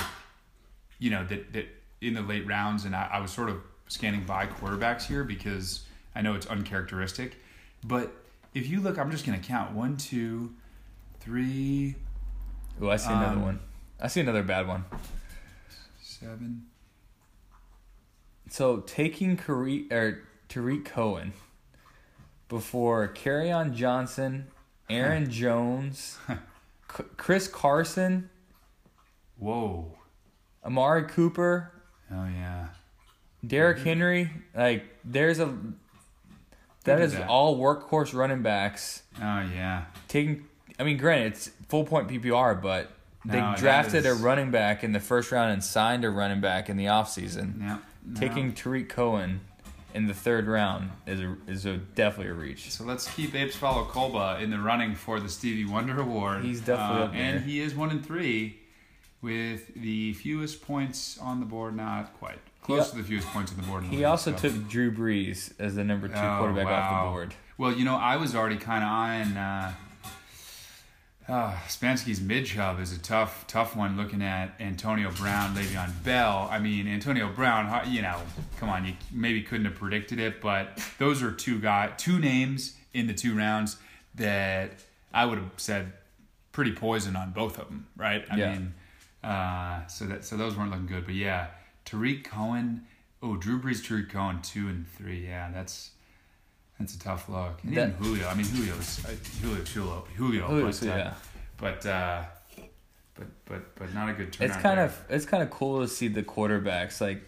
you know, that that in the late rounds, and I, I was sort of scanning by quarterbacks here because I know it's uncharacteristic, but if you look, I'm just gonna count one, two, three, oh, I see another Um, one. I see another bad one. seven. So taking Kare- or Tarik Cohen before on Johnson, Aaron Jones, C- Chris Carson, Whoa. Amari Cooper, Oh yeah. Derrick Henry. Like there's a that is that. all workhorse running backs Oh yeah. taking. I mean, granted, it's full point PPR, but they No, drafted a running back in the first round and signed a running back in the offseason. Yeah. No. Taking Tarik Cohen in the third round is a, is a definitely a reach. So let's keep Apes Follow Kolba in the running for the Stevie Wonder Award. He's definitely Uh, up there. And he is one in three with the fewest points on the board. Not quite. Close He- to the fewest points on the board. in the He league, also so. took Drew Brees as the number two Oh, quarterback off the board. Well, you know, I was already kind of eyeing. Uh, uh, Spansky's mid chub is a tough, tough one. Looking at Antonio Brown, Le'Veon Bell. I mean, Antonio Brown. You know, come on, you maybe couldn't have predicted it, but those are two guy, two names in the two rounds that I would have said pretty poison on both of them, right? I Yeah. mean, uh, so that so those weren't looking good, but yeah, Tarik Cohen. Oh, Drew Brees, Tarik Cohen, two and three. Yeah, that's that's a tough look. And even Julio. I mean, Julio's uh, Julio, Julio, Julio. Julio's- but, uh, yeah. but uh, but but but not a good turn. It's kind of it's kind of cool to see the quarterbacks like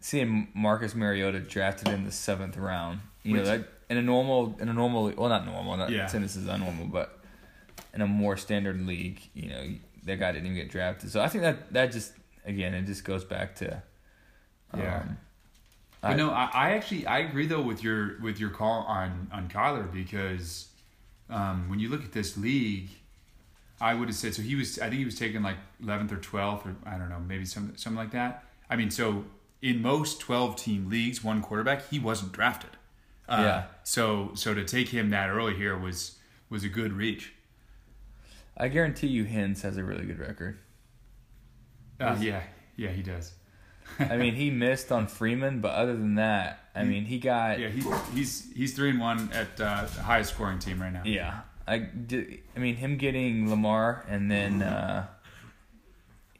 seeing Marcus Mariota drafted in the seventh round. You know that in a normal in a normal well not normal not Yeah. this is unnormal but in a more standard league you know that guy didn't even get drafted so I think that that just again it just goes back to Yeah. um, But I- no, I, I actually I agree though with your with your call on on Kyler because um, when you look at this league, I would have said so. He was I think he was taken like eleventh or twelfth or I don't know maybe some something like that. I mean, so in most twelve team leagues, one quarterback he wasn't drafted. Uh, Yeah. So so to take him that early here was was a good reach. I guarantee you Hens has a really good record. Uh, yeah, yeah, he does. I mean he missed on Freeman but other than that I mean he got Yeah, he, he's he's three and one at uh, the highest scoring team right now. Yeah, I did. I mean, him getting Lamar, and then uh,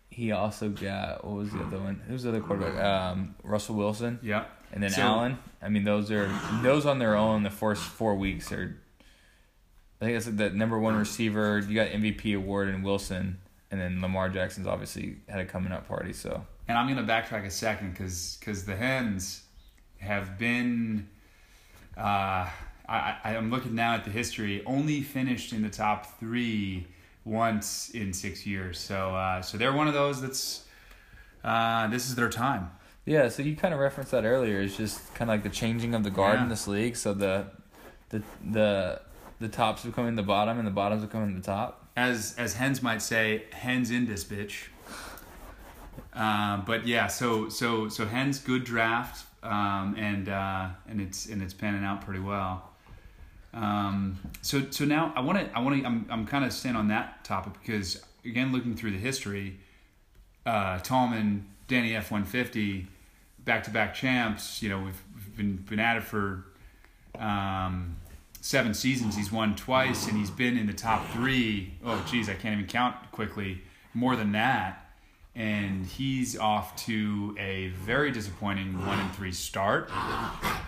he also got what was the other one? Who's the other quarterback? Um, Russell Wilson, Yeah. and then So- Allen. I mean, those are those on their own. The first four weeks are. I think that's the number one receiver. You got MVP award in Wilson, and then Lamar Jackson's obviously had a coming up party. So And I'm going to backtrack a second because because the Hens have been. Uh, I, I, I'm looking now at the history. Only finished in the top three once in six years. So uh, so they're one of those that's. Uh, this is their time. yeah, so you kind of referenced that earlier. It's just kind of like the changing of the guard Yeah. in this league. So the the the the tops becoming the bottom, and the bottoms becoming the top. As as hens might say, hens in this bitch. Um, but yeah, so so so hens good draft, um, and uh, and it's and it's panning out pretty well. Um, so so now I want to I want to I'm I'm kind of staying on that topic because again looking through the history, uh, Tallman, Danny F one fifty, back to back champs. You know we've, we've been been at it for um, seven seasons. He's won twice, and he's been in the top three. Oh, geez, I can't even count quickly. More than that, and he's off to a very disappointing one and three start.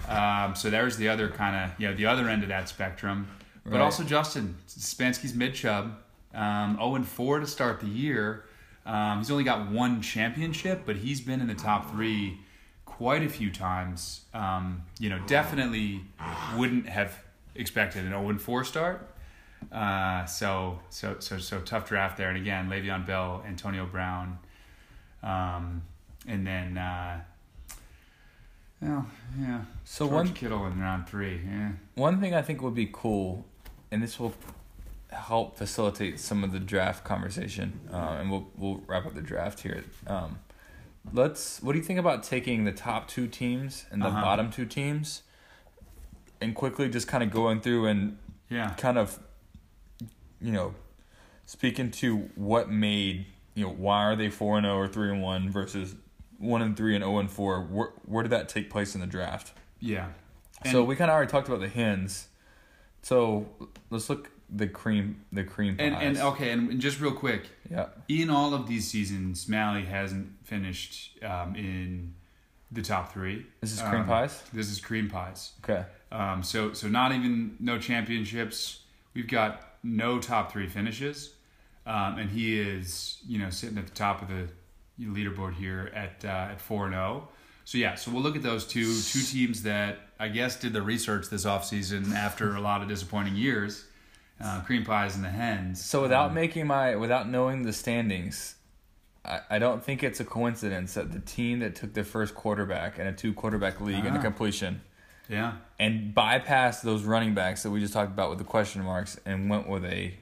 Um, so there's the other kind of you know the other end of that spectrum. But also Justin Spansky's mid chub, um, 0 and 4 to start the year. Um, he's only got one championship, but he's been in the top three quite a few times. Um, you know, definitely wouldn't have expected an 0 4 start. Uh, so so so so tough draft there. And again, Le'Veon Bell, Antonio Brown, um, and then uh, well, yeah. So George one Kittle in round three. Yeah. one thing I think would be cool, and this will help facilitate some of the draft conversation, uh, and we'll we'll wrap up the draft here. Um, let's. What do you think about taking the top two teams and the Uh-huh. bottom two teams, and quickly just kind of going through and Yeah. kind of, you know, speaking to what made you know why are they four and zero or three and one versus one and three and zero and four? Where where did that take place in the draft? Yeah. so we kind of already talked about the hens. So let's look the cream the cream pies. And and okay, and just real quick, yeah, in all of these seasons, Mally hasn't finished um, in the top three. this is cream Um, pies. This is cream pies. Okay, Um, so so not even no championships. We've got no top three finishes, um, and he is you know sitting at the top of the leaderboard here at uh, at four and zero. So yeah, so we'll look at those two two teams that I guess did the research this offseason after a lot of disappointing years. Uh, cream pies and the hens. so without Um, making my without knowing the standings. I, I don't think it's a coincidence that the team that took their first quarterback in a two quarterback league in a Ah. completion yeah. and bypassed those running backs that we just talked about with the question marks and went with a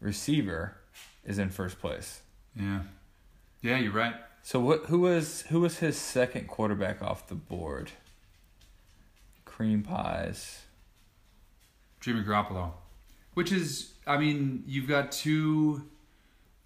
receiver is in first place. Yeah. Yeah, you're right. So what who was who was his second quarterback off the board? Cream pies. Jimmy Garoppolo. Which is I mean, you've got two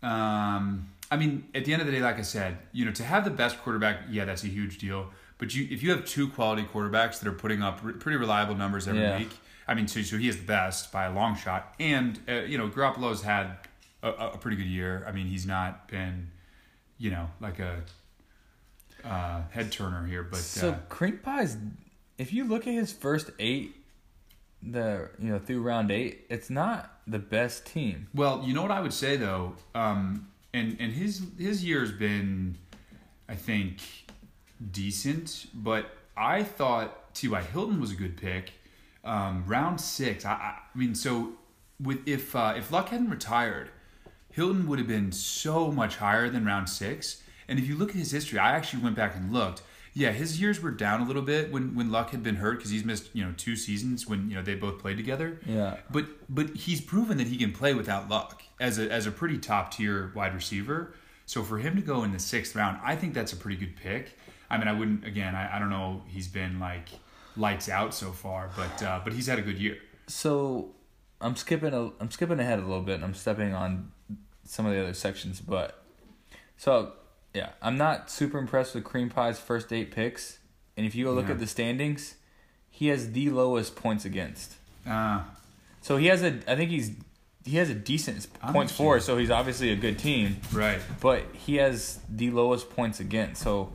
um I mean, at the end of the day, like I said, you know, to have the best quarterback, yeah, that's a huge deal. But you, if you have two quality quarterbacks that are putting up re- pretty reliable numbers every Yeah. week, I mean, so, so he is the best by a long shot. And uh, you know, Garoppolo's had a, a pretty good year. I mean, he's not been, you know, like a uh, head turner here, but so uh, cream pies if you look at his first eight the you know through round eight, it's not the best team. Well, you know what I would say though, um, and and his his year's been, I think, decent, but I thought T.Y. Hilton was a good pick. Um, round six, I, I, I mean, so with if uh, if Luck hadn't retired, Hilton would have been so much higher than round six. And if you look at his history, I actually went back and looked. Yeah, his years were down a little bit when, when Luck had been hurt because he's missed you know two seasons when you know they both played together. Yeah. But but he's proven that he can play without luck as a as a pretty top tier wide receiver. So for him to go in the sixth round, I think that's a pretty good pick. I mean, I wouldn't again. I, I don't know. He's been like lights out so far, but uh, but he's had a good year. So I'm skipping a I'm skipping ahead a little bit and I'm stepping on some of the other sections, but so yeah, I'm not super impressed with Cream Pie's first eight picks. And if you go look Yeah. at the standings, he has the lowest points against. Uh, So he has a I think he's he has a decent points for, so he's obviously a good team. right. But he has the lowest points against. So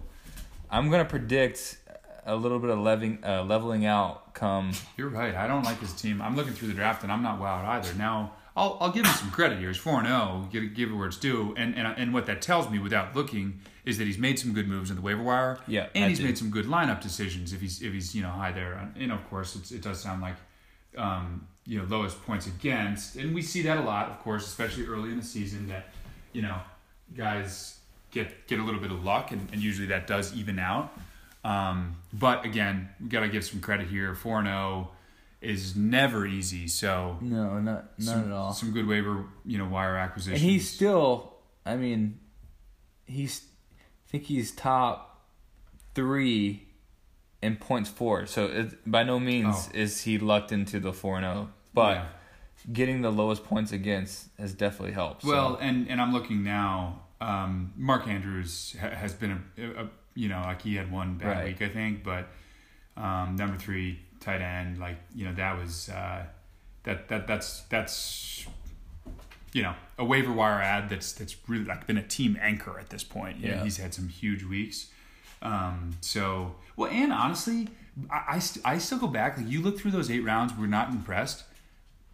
I'm gonna predict a little bit of leveling uh, leveling out come You're right. I don't like his team. I'm looking through the draft and I'm not wowed either. Now I'll I'll give him some credit here. He's four and zero. Give give it where it's due. And and and what that tells me, without looking, is that he's made some good moves in the waiver wire. Yeah, and I he's made some good lineup decisions. If he's if he's you know high there, and of course it's, it does sound like um, you know lowest points against, and we see that a lot, of course, especially early in the season that you know guys get get a little bit of luck, and, and usually that does even out. Um, but again, we got to give some credit here. Four and zero is never easy. So No, not not some, at all. Some good waiver, you know, wire And acquisitions. he's still, I mean, he's, I think he's top three in points four. So it, by no means Oh. is he lucked into the 4 0. But Yeah. getting the lowest points against has definitely helped. so- Well, and and I'm looking now. Um, Mark Andrews ha- has been a, a, you know like he had one bad Right. week I think, but um, number three tight end like you know that was uh, that that that's that's you know a waiver wire ad that's that's really like been a team anchor at this point. You know, Yeah. he's had some huge weeks. Um, so well, and honestly, I I, st- I still go back. Like you look through those eight rounds, we're not impressed.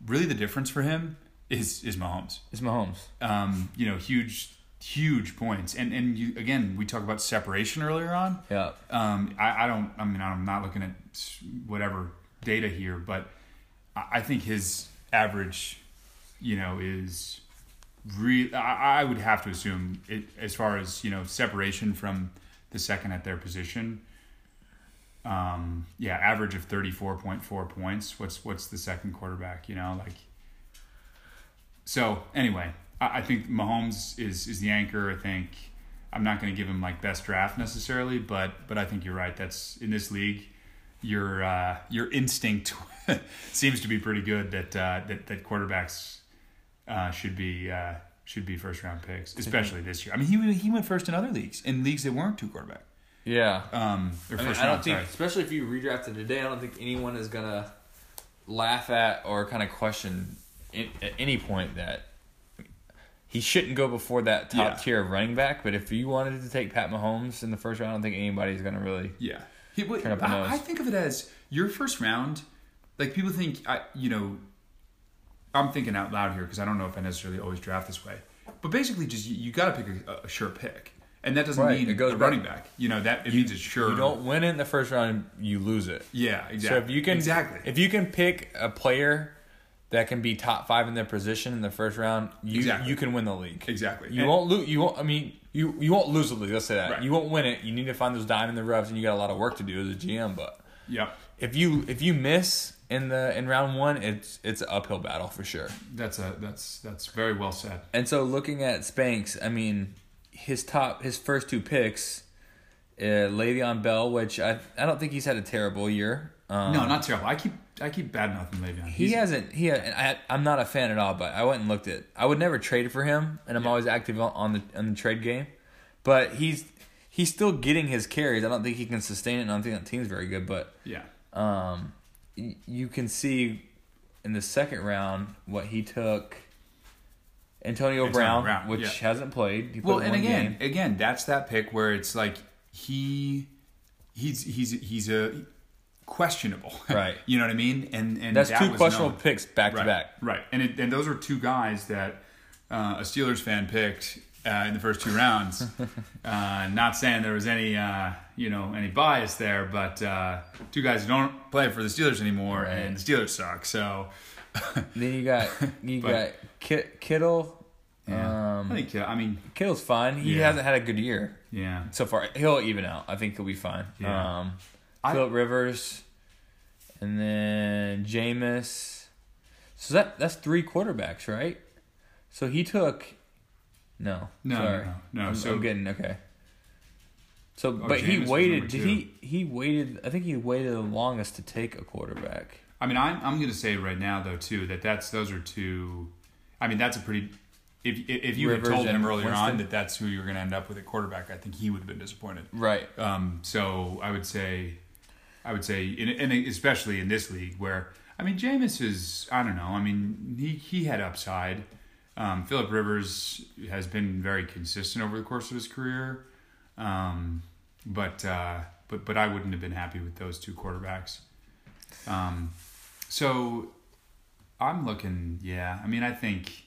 Really, the difference for him is is Mahomes it's Mahomes. um, you know, huge huge points. And and you again, we talked about separation earlier on. Yeah. Um, I, I don't. I mean, I'm not looking at whatever data here, but I I think his average, you know, is real. I, I would have to assume it as far as you know separation from the second at their position. Um, yeah, average of thirty four point four points. What's what's the second quarterback? You know, like. So anyway, I, I think Mahomes is is the anchor. I think I'm not going to give him like best draft necessarily, but but I think you're right. That's in this league, your uh, your instinct seems to be pretty good that uh, that that quarterbacks uh, should be uh, should be first round picks, especially this year. I mean, he he went first in other leagues, in leagues that weren't two quarterback. Yeah. Um, or I, mean, first I don't round, think, sorry. especially if you redrafted today, I don't think anyone is gonna laugh at or kind of question in, at any point that he shouldn't go before that top Yeah. tier of running back. But if you wanted to take Pat Mahomes in the first round, I don't think anybody's gonna really. Yeah. He, but Turn up I. I think of it as your first round. Like people think, I you know, I'm thinking out loud here because I don't know if I necessarily always draft this way. But basically, just you, you got to pick a, a sure pick, and that doesn't Right, mean it goes a back- running back. You know that it means it's sure. You don't win it in the first round, you lose it. Yeah, exactly. So if you can exactly, if you can pick a player that can be top five in their position in the first round, you Exactly. you can win the league. exactly, You And- won't lose. You won't. I mean, you you won't lose the league. Let's say that. Right. You won't win it. You need to find those diamond in the roughs, and you got a lot of work to do as a GM. But Yep, if you if you miss in the in round one, it's it's an uphill battle for sure. that's a that's that's very well said. And so looking at Spanks, I mean, his top his first two picks, uh, Le'Veon Bell, which I I don't think he's had a terrible year. Um, no, not terrible. I keep I keep bad mouthing Le'Veon. He He's- hasn't. He. I, I'm not a fan at all, but I went and looked at. I would never trade for him, and I'm Yeah. always active on- the on the trade game. But he's he's still getting his carries. I don't think he can sustain it. and I don't think that team's very good. But yeah, um, you can see in the second round what he took. Antonio, Antonio Brown, Brown, which yeah. hasn't played. He Well, and again, game. again, that's that pick where it's like he he's he's he's a questionable, Right. you know what I mean? And and that's that two questionable known. picks back right, to back. right? And it, and those are two guys that uh, a Steelers fan picked uh, in the first two rounds. uh, not saying there was any uh, you know any bias there, but uh, two guys who don't play for the Steelers anymore, Right. and the Steelers suck. So Then you got you But- got Kittle. yeah. Um, I think I mean Kittle's fine. He Yeah. hasn't had a good year. yeah. so far. He'll even out. I think he'll be fine. Yeah. Um, I- Rivers, and then Jameis. So that that's three quarterbacks, right? So he took. No, No, no, sorry. no, no. I'm, So- I'm getting okay. So, Oh, but he waited. Did he? He waited. I think he waited the longest to take a quarterback. I mean, I'm I'm going to say right now though too that that's those are two. I mean, that's a pretty. If if you Rivers had told him earlier on that that's who you were going to end up with at quarterback, I think he would have been disappointed. Right. Um, so I would say, I would say, in, and especially in this league where I mean, Jameis is I don't know. I mean, he he had upside. Um, Philip Rivers has been very consistent over the course of his career, um, but uh, but but I wouldn't have been happy with those two quarterbacks. Um, so I'm looking. Yeah, I mean, I think.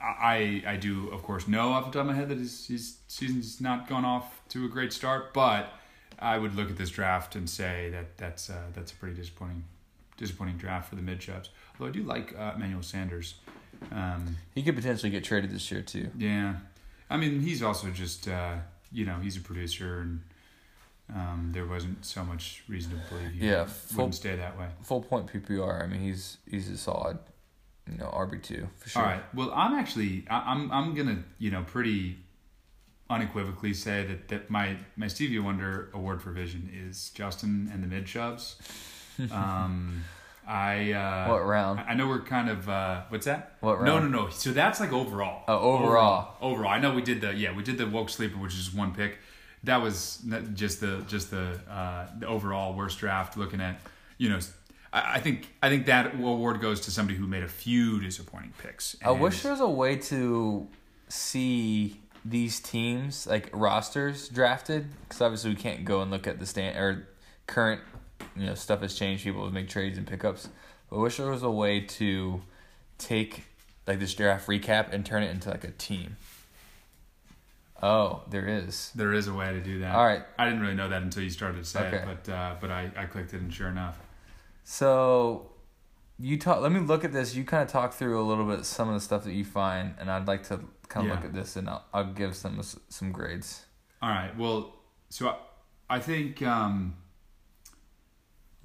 I, I do of course know off the top of my head that his, his season's not gone off to a great start, but I would look at this draft and say that that's uh, that's a pretty disappointing disappointing draft for the mid shoves. Although I do like uh, Emmanuel Sanders. Um, He could potentially get traded this year too. yeah, I mean he's also just uh, you know he's a producer and um, there wasn't so much reason to believe he Yeah, wouldn't stay that way. Full point PPR. I mean, he's he's a solid, you know, RB two for sure. All right. Well, I'm actually I, I'm I'm gonna you know pretty unequivocally say that, that my my Stevie Wonder award for vision is Justin and the mid shoves. Um, I uh, What round? I know we're kind of uh, what's that? What No, round? no, no. no. So that's like overall. Oh, overall. Overall. I know we did the yeah we did the woke sleeper, which is one pick. That was just the just the uh, the overall worst draft. Looking at you know, I, I think I think that award goes to somebody who made a few disappointing picks. I wish there was a way to see these teams like rosters drafted because obviously we can't go and look at the stand or current you know stuff has changed. People make trades and pickups. But I wish there was a way to take like this draft recap and turn it into like a team? Oh, there is. There is a way to do that. All right. I didn't really know that until you started to say Okay. it, but uh, but I, I clicked it and sure enough. So, you talk. Let me look at this. You kind of talk through a little bit some of the stuff that you find, and I'd like to kind of Yeah. look at this, and I'll, I'll give some some grades. All right. Well, so I, I think. Um,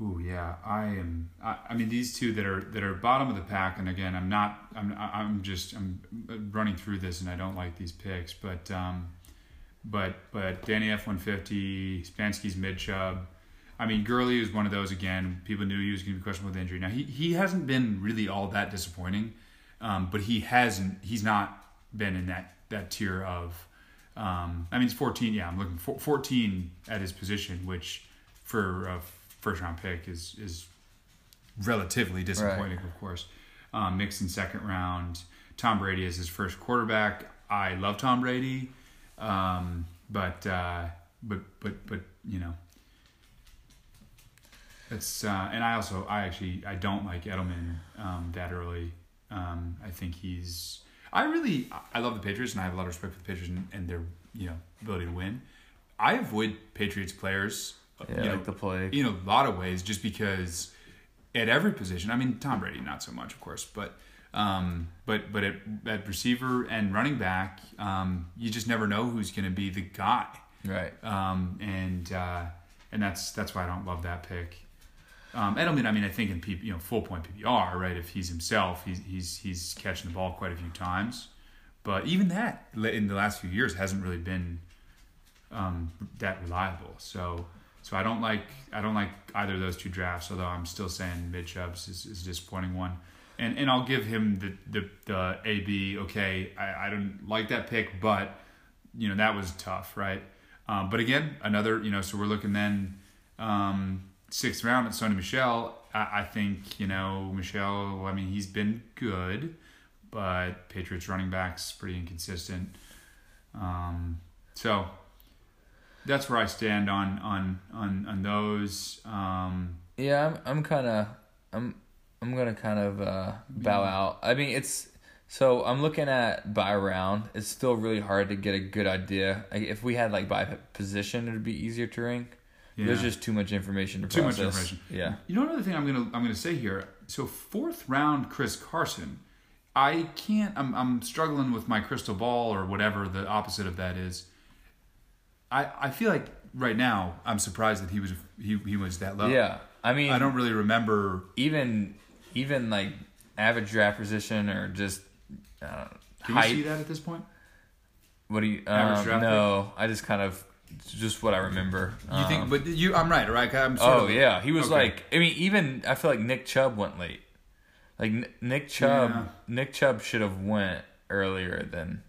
ooh, yeah. I am. I, I mean, these two that are that are bottom of the pack, and again, I'm not. I'm. I'm just. I'm running through this, and I don't like these picks, but. Um, but but Danny F one fifty, Spansky's mid chub. I mean, Gurley is one of those again. People knew he was going to be questionable with injury. Now he he hasn't been really all that disappointing, um, but he hasn't. He's not been in that that tier of. Um, I mean, it's fourteen. Yeah, I'm looking for fourteen at his position, which for a first round pick is is relatively disappointing, of course. Um, Mixon second round. Tom Brady is his first quarterback. I love Tom Brady, um, but uh, but but but you know, it's uh, and I also I actually I don't like Edelman um, that early. Um, I think he's I really I love the Patriots and I have a lot of respect for the Patriots and, and their you know ability to win. I avoid Patriots players. Yeah, you know, like the play. in a lot of ways just because at every position i mean tom brady not so much of course but um, but but at, at receiver and running back um, you just never know who's going to be the guy Right. um, and uh, and that's that's why i don't love that pick um, Edelman, I mean, I mean I think in P, you know full point PPR, right? If he's himself, he's he's he's catching the ball quite a few times, but even that in the last few years hasn't really been um, that reliable. So so I don't like I don't like either of those two drafts. Although I'm still saying mid Chubbs is, is a disappointing one, and and I'll give him the the, the AB. Okay, I, I don't like that pick, but you know that was tough, right? Um, but again, another you know so we're looking then um, sixth round at Sony Michel. I, I think you know Michel. I mean he's been good, but Patriots running backs pretty inconsistent. Um, so that's where I stand on on on on those. Um, Yeah, I'm I'm kind of I'm I'm gonna kind of uh, bow out. I mean, it's so I'm looking at by round. It's still really hard to get a good idea. Like, if we had like by position, it'd be easier to rank. There's just too much information to Too much information. Yeah. You know another thing I'm gonna I'm gonna say here. So fourth round, Chris Carson. I can't. I'm I'm struggling with my crystal ball or whatever the opposite of that is. I I feel like right now I'm surprised that he was he he was that low. Yeah. I mean, I don't really remember. even even like average draft position or just uh, Can height. you see that at this point? What do you? Average Um, draft no, I just kind of just what I remember. You think? Um, But you, I'm right, right? I'm Oh of, yeah, he was okay. like. I mean, even I feel like Nick Chubb went late. Like Nick Chubb, Yeah. Nick Chubb should have went earlier than.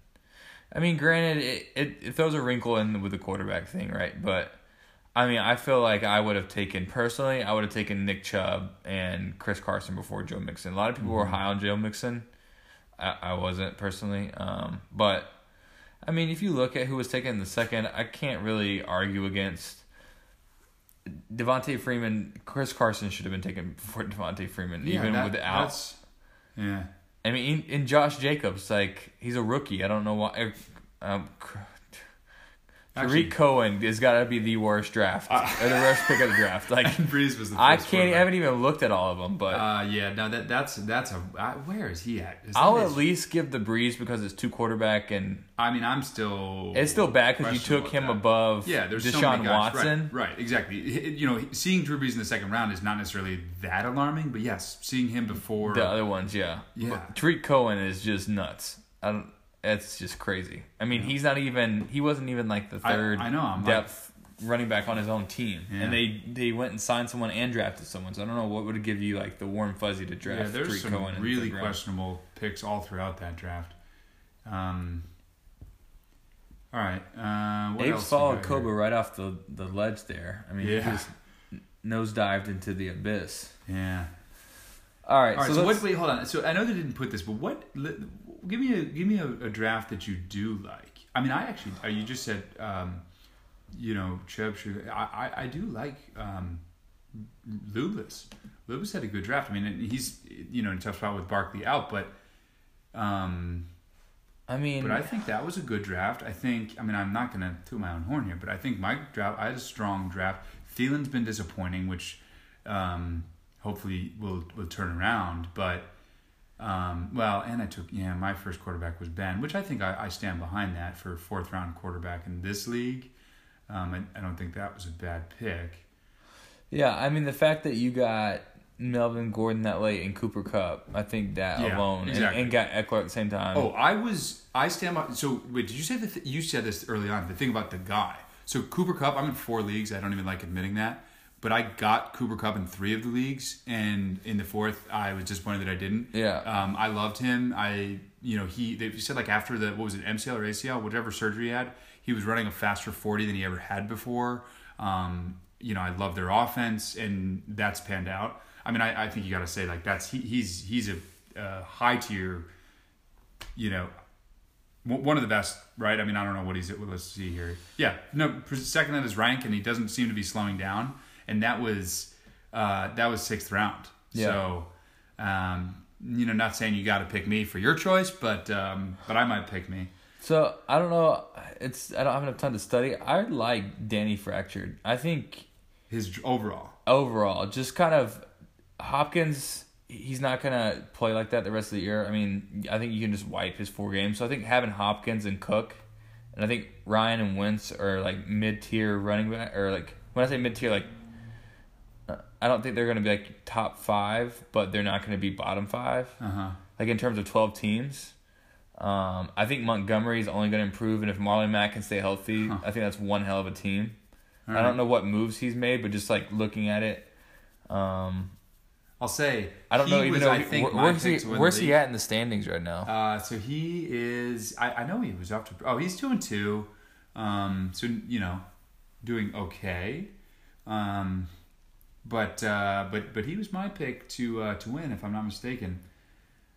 I mean, granted, it, it, it throws a wrinkle in with the quarterback thing, right? But I mean, I feel like I would have taken personally. I would have taken Nick Chubb and Chris Carson before Joe Mixon. A lot of people were Mm-hmm. high on Joe Mixon. I, I wasn't personally, um, but I mean, if you look at who was taken in the second, I can't really argue against Devonta Freeman. Chris Carson should have been taken before Devonta Freeman, Yeah, even that- without. Yeah. I mean, in, in Josh Jacobs, like he's a rookie. I don't know why. Um, Actually- Tarik Cohen has got to be the worst draft or the worst pick of the draft. Like Brees was the. I can't. I haven't even looked at all of them, but Uh, yeah, no, that that's that's a. Uh, where is he at? Is I'll his- at least give the Brees because it's two quarterback and I mean, I'm still. it's still bad because you took him that. above Yeah, there's so Deshaun many guys. Watson. Right, right, exactly. You know, seeing Drew Brees in the second round is not necessarily that alarming, but yes, seeing him before. The other ones, yeah. Yeah. But Tarik Cohen is just nuts. I don't. It's just crazy. I mean, he's not even. He wasn't even like the third I know, I'm like- depth running back on his own team, Yeah. and they they went and signed someone and drafted someone. So I don't know what would give you like the warm fuzzy to draft yeah, there's Tarik some Cohen. really questionable picks all throughout that draft. Um. All right. Uh, what Abe else followed Koba right off the the ledge there. I mean, he Yeah. just nosedived into the abyss. Yeah. All right, All right. so, So, what? Wait, hold on. So I know they didn't put this, but what? Give me a give me a, a draft that you do like. I mean, I actually. uh, You just said, um, you know, Chubb. I, I I do like um. Lubis had a good draft. I mean, he's you know in a tough spot with Barkley out, but Um, I mean, but I think that was a good draft. I think, I mean, I'm not going to toot my own horn here, but I think my draft, I had a strong draft. Thielen's been disappointing, which um, hopefully will will turn around. But um, well, and I took yeah, my first quarterback was Ben, which I think I, I stand behind that for fourth round quarterback in this league. Um, I, I don't think that was a bad pick. yeah, I mean the fact that you got Melvin Gordon that late and Cooper Kupp, I think that Yeah, alone, exactly. and, and got Ekeler at the same time. Oh, I was I stand by. So wait, did you say that? You said this early on. The thing about the guy. So Cooper Kupp, I'm in four leagues. I don't even like admitting that, but I got Cooper Kupp in three of the leagues, and in the fourth, I was disappointed that I didn't. Yeah. Um, I loved him. I, you know, he. They said like after the what was it, MCL or ACL, whatever surgery he had, he was running a faster 40 than he ever had before. Um, you know, I love their offense, and that's panned out. I mean, I, I think you got to say like that's he, he's he's a uh, high tier you know, one of the best, right? I mean, I don't know what he's. Let's see here. Yeah, no, second in his rank, and he doesn't seem to be slowing down. And that was uh, that was sixth round. Yeah. So, um, you know, not saying you got to pick me for your choice, but um, but I might pick me. So I don't know. It's I don't have enough time to study. I like Danny Fractured. I think His overall. overall, just kind of Hopkins. He's not gonna play like that the rest of the year. I mean, I think you can just wipe his four games. So I think having Hopkins and Cook, and I think Ryan and Wentz are like mid tier running back, or like when I say mid tier, like I don't think they're gonna be like top five, but they're not gonna be bottom five. Uh huh. like in terms of 12 teams. Um, I think Montgomery is only going to improve, and if Marlon Mack can stay healthy, Huh. I think that's one hell of a team. All I don't know what moves he's made, but just like looking at it, um, I'll say. I don't know even was, though I he- think where- where's he to where's he at in the standings right now. Uh, so he is. I, I know he was up to. Oh, he's two and two. Um, so you know, doing okay. Um, but uh, but but he was my pick to uh, to win, if I'm not mistaken.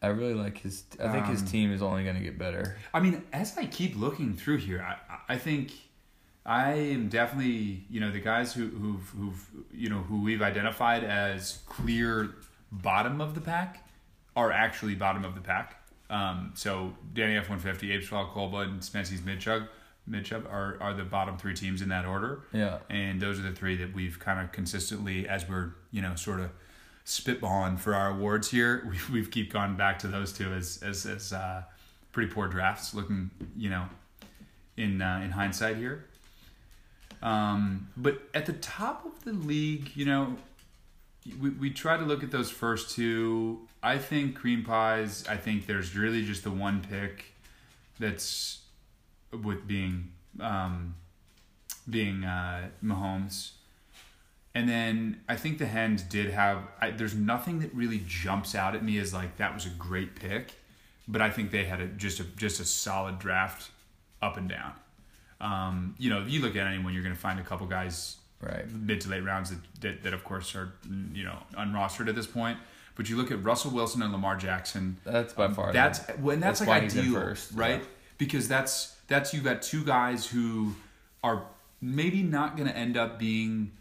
I really like his. I think his um, team is only going to get better. I mean, as I keep looking through here, I, I think I am definitely you know the guys who who've, who've you know who we've identified as clear bottom of the pack are actually bottom of the pack. Um, so Danny F one fifty, Fall, Colba, and Spency's Midchug, Midchub are are the bottom three teams in that order. Yeah, And those are the three that we've kind of consistently, as we're you know sort of spitballing for our awards here, we've we've keep gone back to those two as as as uh, pretty poor drafts. Looking you know in uh, in hindsight here. Um, but at the top of the league, you know, we we try to look at those first two. I think cream pies. I think there's really just the one pick that's with being um, being uh, Mahomes. And then I think the hens did have. I, there's nothing that really jumps out at me as like that was a great pick, but I think they had a, just a just a solid draft, up and down. Um, you know, if you look at anyone, you're going to find a couple guys right. mid to late rounds that, that, that of course are you know unrostered at this point. But you look at Russell Wilson and Lamar Jackson. That's by far. That's the- when that's, that's like ideal, first, right? yeah. Because that's that's you got two guys who are maybe not going to end up being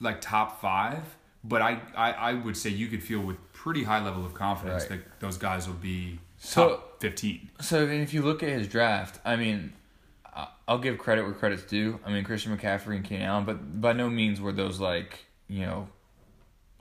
like top five, but I, I I would say you could feel with pretty high level of confidence Right. that those guys will be So- top fifteen. So then if you look at his draft, I mean, I'll give credit where credit's due. I mean, Christian McCaffrey and Keenan Allen, but by no means were those like you know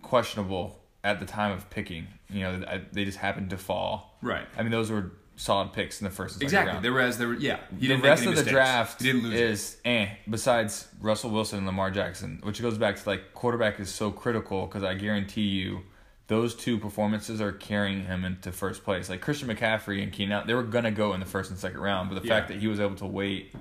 questionable at the time of picking. You know, I- they just happened to fall. Right. I mean, those were solid picks in the first and second Exactly. round. There was there were yeah. He the didn't rest of the draft He didn't lose. is eh. Besides Russell Wilson and Lamar Jackson, which goes back to like quarterback is so critical because I guarantee you those two performances are carrying him into first place. Like Christian McCaffrey and Keenan, they were gonna go in the first and second round, but the fact that he was able to wait,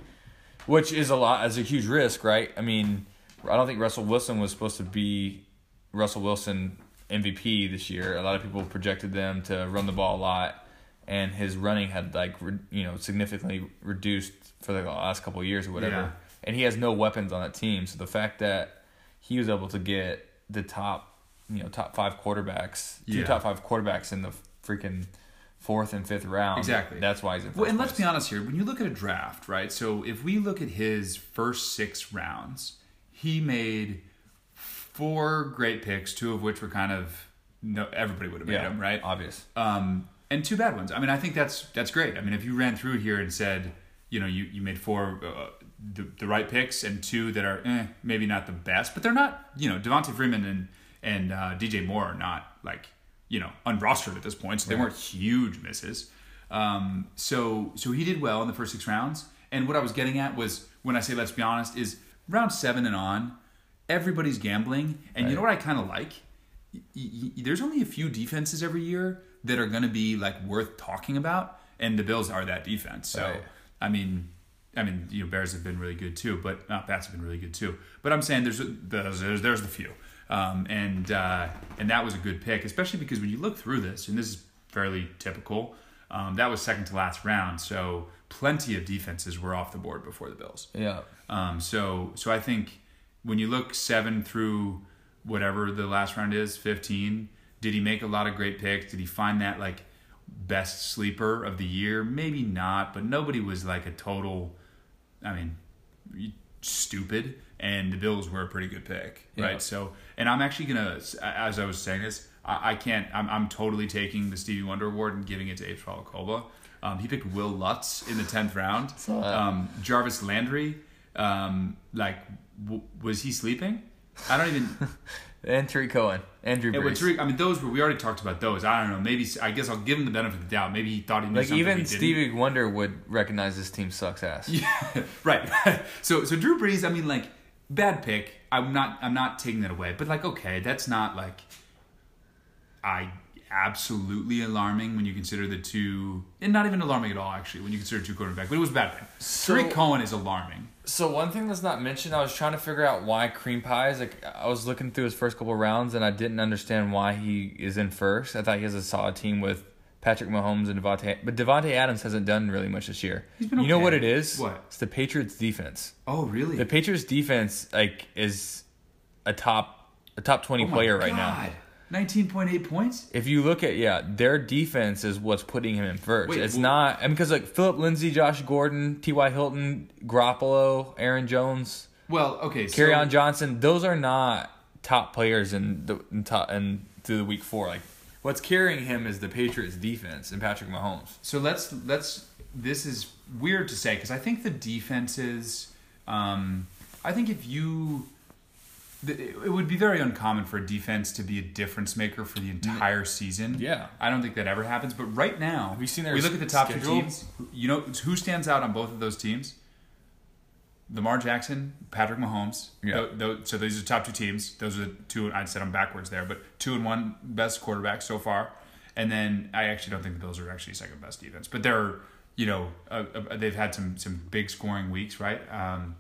which is a lot, as a huge risk, right? I mean, I don't think Russell Wilson was supposed to be Russell Wilson MVP this year. A lot of people projected them to run the ball a lot, and his running had like re- you know significantly reduced for the last couple of years or whatever. Yeah. And he has no weapons on that team, so the fact that he was able to get the top, you know, top five quarterbacks, two Yeah. top five quarterbacks in the freaking fourth and fifth round. Exactly. That's why he's in Well, and let's be honest here. When you look at a draft, right? So if we look at his first six rounds, he made four great picks, two of which were kind of no everybody would have made Yeah, them, right? Obvious. Um, and two bad ones. I mean, I think that's that's great. I mean, if you ran through here and said, you know, you, you made four uh, the, the right picks and two that are eh, maybe not the best, but they're not. You know, Devonta Freeman and and uh, DJ Moore are not like you know unrostered at this point, so they weren't huge misses. Um, so so he did well in the first six rounds. And what I was getting at was when I say let's be honest is round seven and on, everybody's gambling, and you know what I kind of like. Y- y- y- there's only a few defenses every year that are going to be like worth talking about, and the Bills are that defense. So Right. I mean, I mean, you know, Bears have been really good too, but uh, Pats have been really good too. But I'm saying there's there's there's, there's the few, um, and uh, and that was a good pick, especially because when you look through this, and this is fairly typical, um, that was second to last round, so plenty of defenses were off the board before the Bills. Yeah. Um, so so I think when you look seven through whatever the last round is, fifteen, did he make a lot of great picks? Did he find that like best sleeper of the year? Maybe not, but nobody was like a total. I mean, stupid, and the Bills were a pretty good pick, Yeah. right? So, and I'm actually gonna, as I was saying this, I, I can't. I'm, I'm totally taking the Stevie Wonder Award and giving it to H. Koba. Um, he picked Wil Lutz in the tenth round. Saw. Um, Jarvis Landry, um, like, w- was he sleeping? I don't even. And Tarik Cohen, Andrew Yeah, Brees. Tarik, I mean, those were we already talked about those. I don't know. Maybe I guess I'll give him the benefit of the doubt. Maybe he thought he knew like even. Stevie Wonder would recognize this team sucks ass. Yeah, right. so so Drew Brees, I mean, like bad pick. I'm not I'm not taking that away, but like okay, that's not like I absolutely alarming when you consider the two, and not even alarming at all actually when you consider two quarterbacks. But it was bad pick. So- Tarik Cohen is alarming. So one thing that's not mentioned, I was trying to figure out why cream pies. Like I was looking through his first couple rounds, and I didn't understand why he is in first. I thought he has a solid team with Patrick Mahomes and Davante, but Davante Adams hasn't done really much this year. He's been You know what it is? What? It's the Patriots defense. Oh really? The Patriots defense like is a top a top twenty Oh my player right now. God. Nineteen point eight points. If you look at yeah, their defense is what's putting him in first. Wait, it's well- not. I mean, because like Philip Lindsay, Josh Gordon, T.Y. Hilton, Garoppolo, Aaron Jones, Well, okay. So, Kerryon Johnson. Those are not top players in the in top and through the week four. Like what's carrying him is the Patriots defense and Patrick Mahomes. So let's let's. This is weird to say because I think the defenses. Um, I think if you, it would be very uncommon for a defense to be a difference maker for the entire season. Yeah. I don't think that ever happens. But right now, Have you seen their we look at the top two teams. You know who stands out on both of those teams? Lamar Jackson, Patrick Mahomes. Yeah. So these are top two teams. Those are the two. I said I'm backwards there, but two and one best quarterbacks so far. And then I actually don't think the Bills are actually second best defense, but they're you know uh, uh, they've had some some big scoring weeks, right? Um,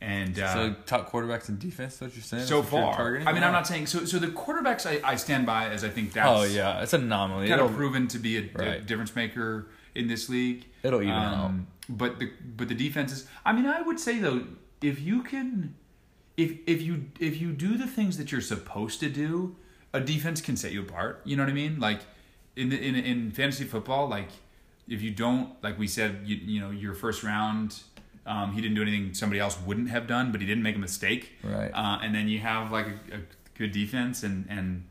and uh, so top quarterbacks in defense. What you're saying? so That's what you're far? I mean, I'm not saying so. So the quarterbacks I, I stand by as I think that's Oh yeah, it's an anomaly. kind It'll, of proven to be a, a Right. difference maker in this league. Um, It'll even out. But the but the defenses. I mean, I would say though, if you can, if if you if you do the things that you're supposed to do, a defense can set you apart. You know what I mean? Like in the, in in fantasy football, like if you don't, like we said, you you know, your first round. Um, he didn't do anything somebody else wouldn't have done, but he didn't make a mistake. Right. Uh, and then you have like a, a good defense and and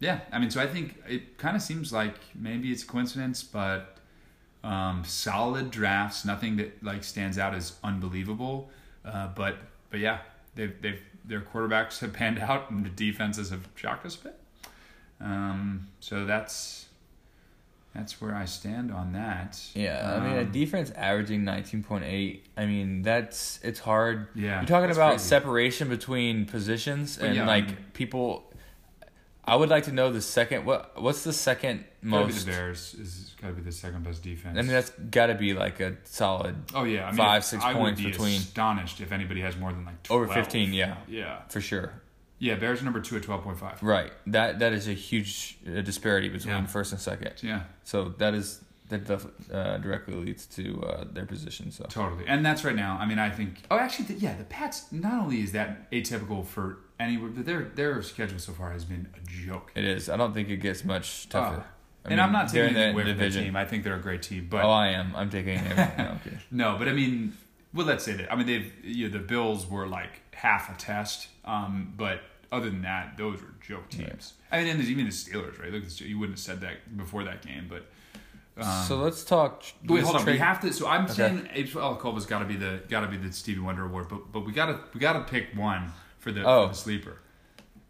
yeah, I mean, so I think it kind of seems like maybe it's a coincidence, but um, solid drafts, nothing that like stands out as unbelievable. Uh, but but yeah, they've they've their quarterbacks have panned out, and the defenses have shocked us a bit. Um, so that's that's where I stand on that. Yeah, I mean, a Um, defense averaging 19.8. I mean, that's it's hard. Yeah, You're talking about crazy. separation between positions and yeah, I like mean- people. I would like to know the second. What what's the second most? the Bears is got to be the second best defense. I mean, that's got to be like a solid oh yeah, I mean, five, six I points would be between- Astonished if anybody has more than like 12. over 15. Yeah, Yeah, for sure. Yeah. Bears are number two at twelve point five. Right. That that is a huge uh, disparity between Yeah. first and second. Yeah, So that is that def- uh, directly leads to uh, their position. So totally. And that's right now. I mean, I think. Oh, actually, the, yeah. The Pats. Not only is that atypical for anywhere, but their their schedule so far has been a joke. it is. I don't think it gets much tougher. Uh, I and mean, I'm not taking in anything away from the team. I think they're a great team, but Oh, I am. I'm taking everything. No, but I mean, well, let's say that. I mean, they've you know, the Bills were like half a test, um, but other than that, those were joke teams. I mean, and there's even the Steelers, right? Look, you wouldn't have said that before that game, but Um, so let's talk. Wait, hold on. trade- We have to. So I'm saying April Alcoba's got to be the got to be the Stevie Wonder award, but but we got to we got to pick one for the, Oh. for the sleeper.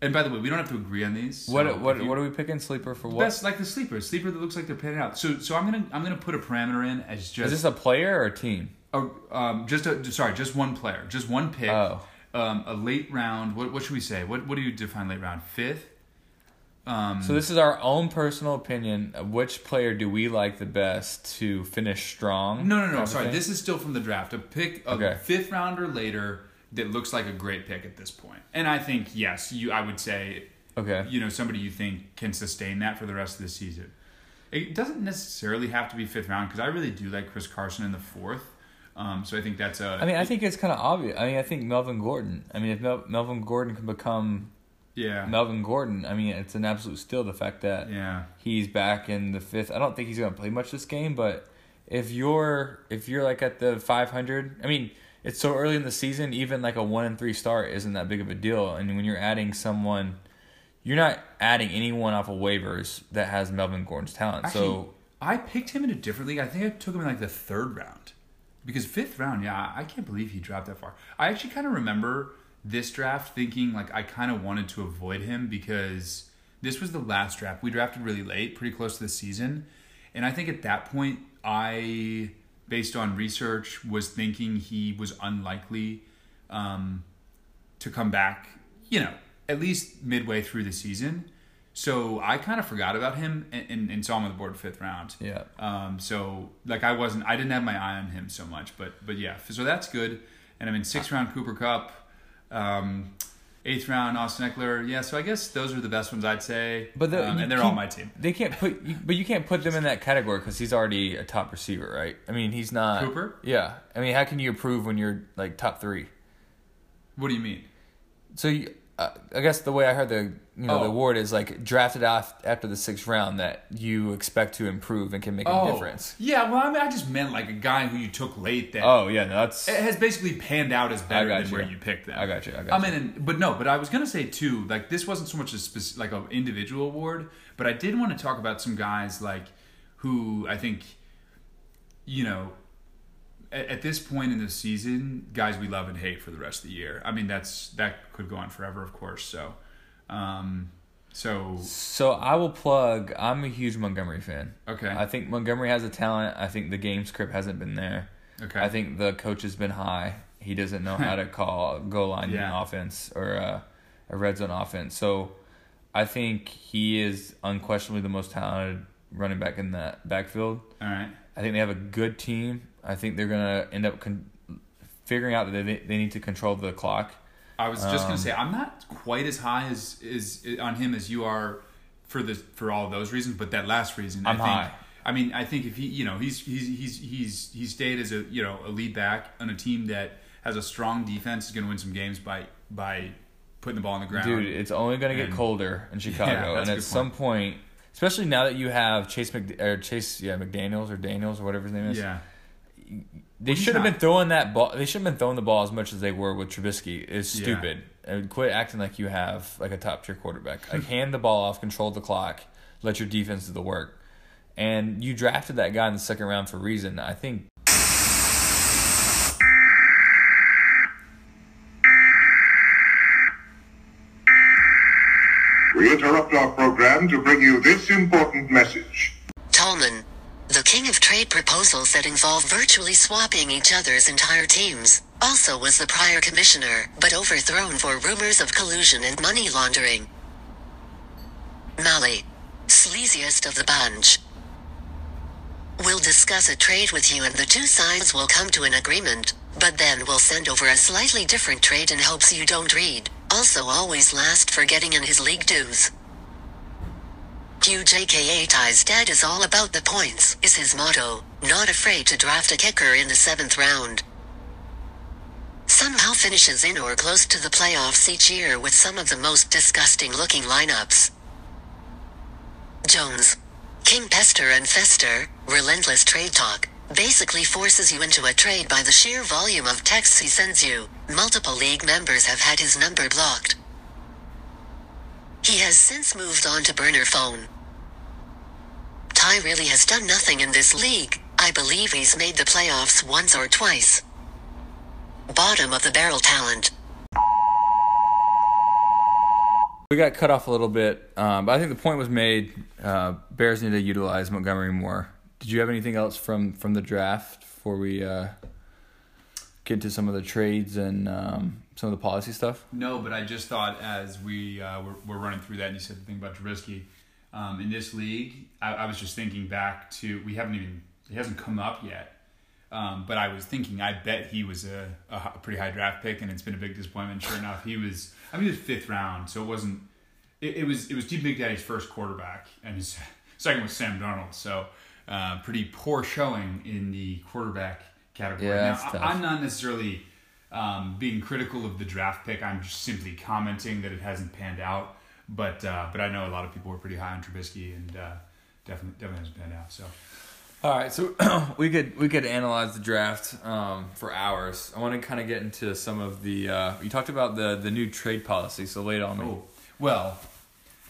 And by the way, we don't have to agree on these. so What what you- what are we picking? Sleeper for what? Best like the sleeper, sleeper that looks like they're panning out. So so I'm gonna I'm gonna put a parameter in as just Is this a player or a team? a, um just a sorry just one player, just one pick. Oh. Um, a late round. What what should we say? What what do you define late round? Fifth. Um, So this is our own personal opinion. of Which player do we like the best to finish strong? No, no, no. Sorry, this is still from the draft. A pick, a Okay. fifth rounder later that looks like a great pick at this point. And I think yes, you. I would say, Okay. you know, somebody you think can sustain that for the rest of the season. It doesn't necessarily have to be fifth round because I really do like Chris Carson in the fourth. Um, so I think that's a. I mean, I think it's kind of obvious. I mean, I think Melvin Gordon. I mean, if Mel- Melvin Gordon can become yeah, Melvin Gordon, I mean, it's an absolute steal. The fact that yeah, he's back in the fifth. I don't think he's going to play much this game, but if you're if you're like at the 500, I mean, it's so early in the season. Even like a one and three start isn't that big of a deal. And when you're adding someone, you're not adding anyone off of waivers that has Melvin Gordon's talent. Actually, so I picked him in a different league. I think I took him in like the third round. Because fifth round, yeah, I can't believe he dropped that far. I actually kind of remember this draft thinking like I kind of wanted to avoid him because this was the last draft. We drafted really late, pretty close to the season. And I think at that point, I, based on research, was thinking he was unlikely um, to come back, you know, at least midway through the season. So I kind of forgot about him and, and, and saw him on the board fifth round. yeah, Um, so like I wasn't, I didn't have my eye on him so much, but but yeah, so that's good. And I'm in sixth round Cooper Kupp, um, eighth round Austin Ekeler. Yeah, so I guess those are the best ones I'd say. But the, um, and they're all my team. They can't put, you- but you can't put them in that category because he's already a top receiver, right? I mean, he's not Cooper? Yeah, I mean, how can you approve when you're like top three? What do you mean? So you, uh, I guess the way I heard the you know the Oh. award is like drafted off after the sixth round that you expect to improve and can make a difference. Oh, Yeah, well, I mean, I just meant like a guy who you took late that Oh yeah, no, that's it has basically panned out as better than you. where you picked them. I got you, I got I you. mean, and, but no, but I was gonna say too, like this wasn't so much a spec- like an individual award, but I did want to talk about some guys like who I think, you know, at, at this point in the season, guys we love and hate for the rest of the year. I mean, that's that could go on forever, of course. So, um, so so I will plug. I'm a huge Montgomery fan. okay, I think Montgomery has a talent. I think the game script hasn't been there. okay, I think the coach has been high. He doesn't know how to call goal line Yeah. offense or uh, a red zone offense. So I think he is unquestionably the most talented running back in that backfield. all right. I think they have a good team. I think they're gonna end up con- figuring out that they they need to control the clock. I was just Um, gonna say I'm not quite as high as is on him as you are for the for all of those reasons, but that last reason I'm I think, high. I mean, I think if he, you know, he's he's he's he's he stayed as a you know a lead back on a team that has a strong defense is going to win some games by by putting the ball on the ground. Dude, it's only gonna get And- colder in Chicago, Yeah, and at good some point, especially now that you have Chase Mc or Chase yeah McDaniel's or Daniels or whatever his name is. yeah, They should have been throwing that ball. They should have been throwing the ball as much as they were with Trubisky. It's Yeah. stupid. And quit acting like you have like a top tier quarterback. Like hand the ball off, control the clock, let your defense do the work. And you drafted that guy in the second round for a reason. I think We interrupt our program to bring you this important message. Tallman, the king of trade proposals that involve virtually swapping each other's entire teams, also was the prior commissioner, but overthrown for rumors of collusion and money laundering. Mali, sleaziest of the bunch. We'll discuss a trade with you and the two sides will come to an agreement, but then we'll send over a slightly different trade in hopes you don't read. Also always last for getting in his league dues. QJKA Ty's dad is all about the points, is his motto, not afraid to draft a kicker in the seventh round. Somehow finishes in or close to the playoffs each year with some of the most disgusting looking lineups. Jones. King Pester and Fester, relentless trade talk, basically forces you into a trade by the sheer volume of texts he sends you. Multiple league members have had his number blocked. He has since moved on to burner phone. Ty really has done nothing in this league. I believe he's made the playoffs once or twice. Bottom of the barrel talent. We got cut off a little bit, um, but I think the point was made. Uh, Bears need to utilize Montgomery more. Did you have anything else from from the draft before we uh, get to some of the trades and um, some of the policy stuff? No, but I just thought as we uh, were, were running through that, and you said the thing about Trubisky um, in this league, I, I was just thinking back to we haven't even he hasn't come up yet, um, but I was thinking I bet he was a, a pretty high draft pick, and it's been a big disappointment. Sure enough, he was. I mean, he was fifth round, so it wasn't. It, it was it was Steve Big Daddy's first quarterback, and his second was Sam Darnold. So uh, pretty poor showing in the quarterback category. Yeah, Now, I- I'm not necessarily um, being critical of the draft pick. I'm just simply commenting that it hasn't panned out. But uh, but I know a lot of people were pretty high on Trubisky, and uh, definitely definitely hasn't panned out. So All right, so we could we could analyze the draft um, for hours. I want to kind of get into some of the. Uh, you talked about the the new trade policy, so lay it on me. Oh, well,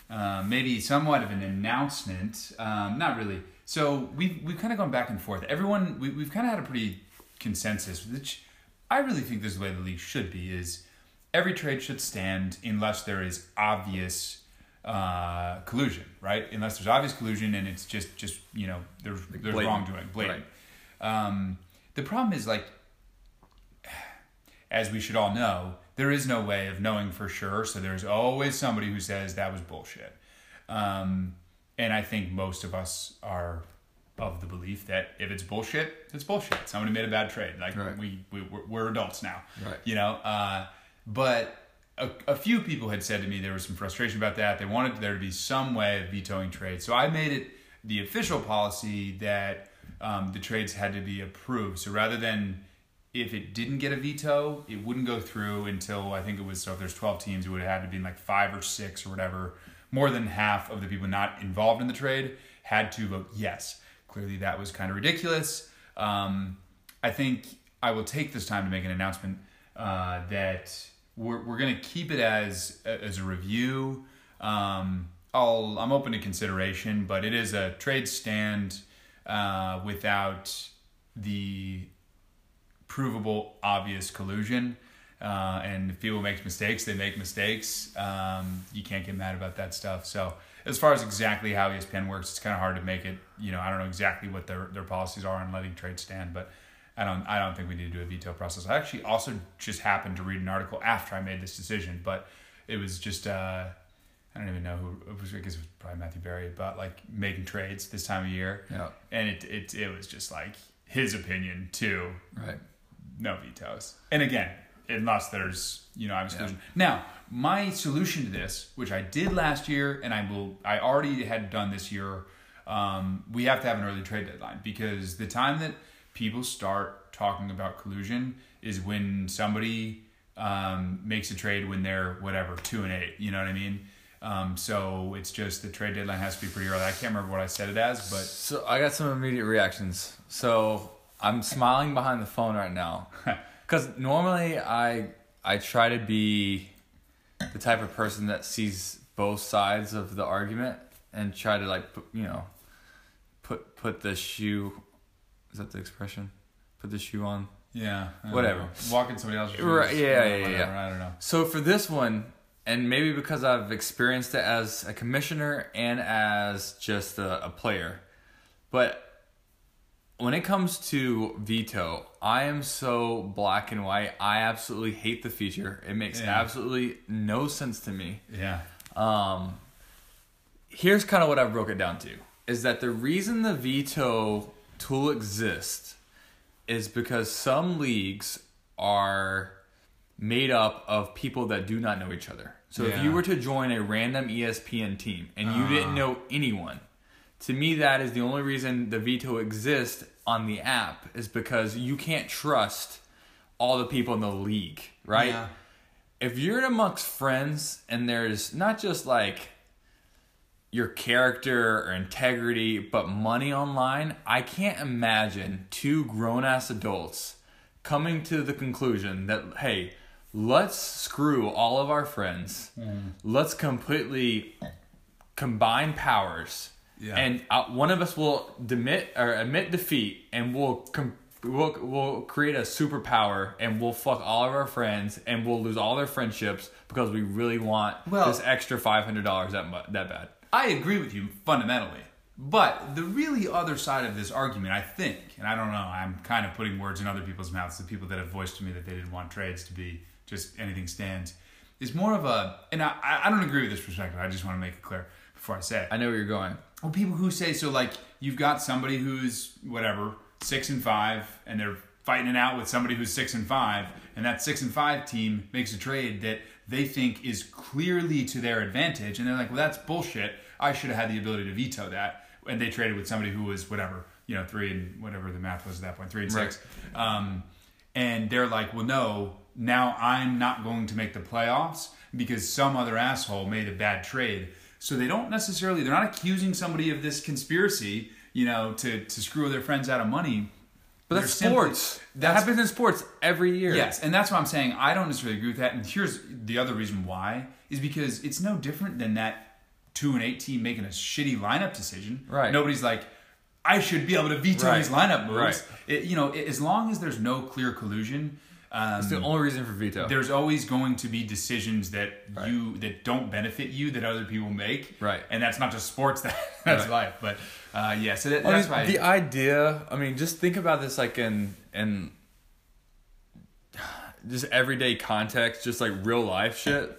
uh, maybe somewhat of an announcement. Um, not really. So we've we've kind of gone back and forth. Everyone, we, we've kind of had a pretty consensus, which I really think this is the way the league should be. Is every trade should stand unless there is obvious uh, collusion, right? Unless there's obvious collusion and it's just just you know there's there's blatant. wrongdoing, blatant. Um, the problem is like as we should all know, there is no way of knowing for sure. So there's always somebody who says that was bullshit. Um, and I think most of us are of the belief that if it's bullshit, it's bullshit. Somebody made a bad trade. Like Right. we, we we're, we're adults now, Right. you know. Uh, but a, a few people had said to me there was some frustration about that. They wanted there to be some way of vetoing trades. So I made it the official policy that um, the trades had to be approved. So rather than if it didn't get a veto, it wouldn't go through until I think it was so if there's 12 teams, it would have had to be like five or six or whatever. More than half of the people not involved in the trade had to vote yes. Clearly, that was kind of ridiculous. Um, I think I will take this time to make an announcement uh, that we're, we're going to keep it as as a review. Um, I'll, I'm open to consideration, but it is a trade stand uh, without the provable, obvious collusion. Uh, and if people make mistakes, they make mistakes. Um, you can't get mad about that stuff. So, as far as exactly how ESPN works, it's kind of hard to make it. You know, I don't know exactly what their their policies are on letting trades stand, but I don't I don't think we need to do a veto process. I actually also just happened to read an article after I made this decision, but it was just uh, I don't even know who it was. I guess it was probably Matthew Berry about like making trades this time of year. Yeah. and it it it was just like his opinion too Right. no vetoes. And again, unless there's you know obvious collusion. Now, my solution to this, which I did last year, and I will, I already had done this year. Um, we have to have an early trade deadline because the time that people start talking about collusion is when somebody um, makes a trade when they're whatever two and eight. You know what I mean? Um, so it's just the trade deadline has to be pretty early. I can't remember what I said it as, but So I got some immediate reactions. So I'm smiling behind the phone right now, because normally I I try to be the type of person that sees both sides of the argument and try to like put, you know put put the shoe. Is that the expression? Put the shoe on. yeah, Whatever. Walking somebody else's shoes, Right, yeah, yeah, whatever, yeah. I don't know. So for this one, and maybe because I've experienced it as a commissioner and as just a, a player, but when it comes to veto, I am so black and white. I absolutely hate the feature. It makes Yeah. absolutely no sense to me. Yeah. Um, here's kind of what I broke it down to is that the reason the veto tool exists is because some leagues are made up of people that do not know each other. So if you were to join a random ESPN team and you didn't know anyone, to me that is the only reason the veto exists on the app is because you can't trust all the people in the league, right? Yeah. if you're amongst friends and there's not just like your character or integrity, but money online, I can't imagine two grown ass adults coming to the conclusion that, hey, let's screw all of our friends. Mm. Let's completely combine powers Yeah. and uh, one of us will demit or admit defeat, and we'll com- we'll we'll create a superpower, and we'll fuck all of our friends, and we'll lose all their friendships because we really want Well- this extra five hundred dollars that mu- that bad. I agree with you fundamentally. But the really other side of this argument, I think, and I don't know, I'm kind of putting words in other people's mouths, the people that have voiced to me that they didn't want trades to be just anything stands, is more of a, and I, I don't agree with this perspective, I just want to make it clear before I say it. I know where you're going. Well, people who say so, like you've got somebody who's whatever six and five, and they're fighting it out with somebody who's six and five, and that six and five team makes a trade that they think is clearly to their advantage, and they're like, well, that's bullshit. I should have had the ability to veto that, and they traded with somebody who was whatever, you know, three and whatever the math was at that point, three and six, um, and they're like, well, no, now I'm not going to make the playoffs because some other asshole made a bad trade. So they don't necessarily they're not accusing somebody of this conspiracy, you know, to to screw their friends out of money. But that's simply- sports. that happens in sports every year. Yes, and that's why I'm saying I don't necessarily agree with that. And here's the other reason why is because it's no different than that two and eight team making a shitty lineup decision. Right. Nobody's like, I should be able to veto Right. these lineup moves. Right. It, you know, it, as long as there's no clear collusion. Um, It's the only reason for veto. there's always going to be decisions that Right. you that don't benefit you that other people make Right. and that's not just sports that that's Right. life but uh, yeah so that, that's why the idea. I mean, just think about this like in in just everyday context, just like real life shit.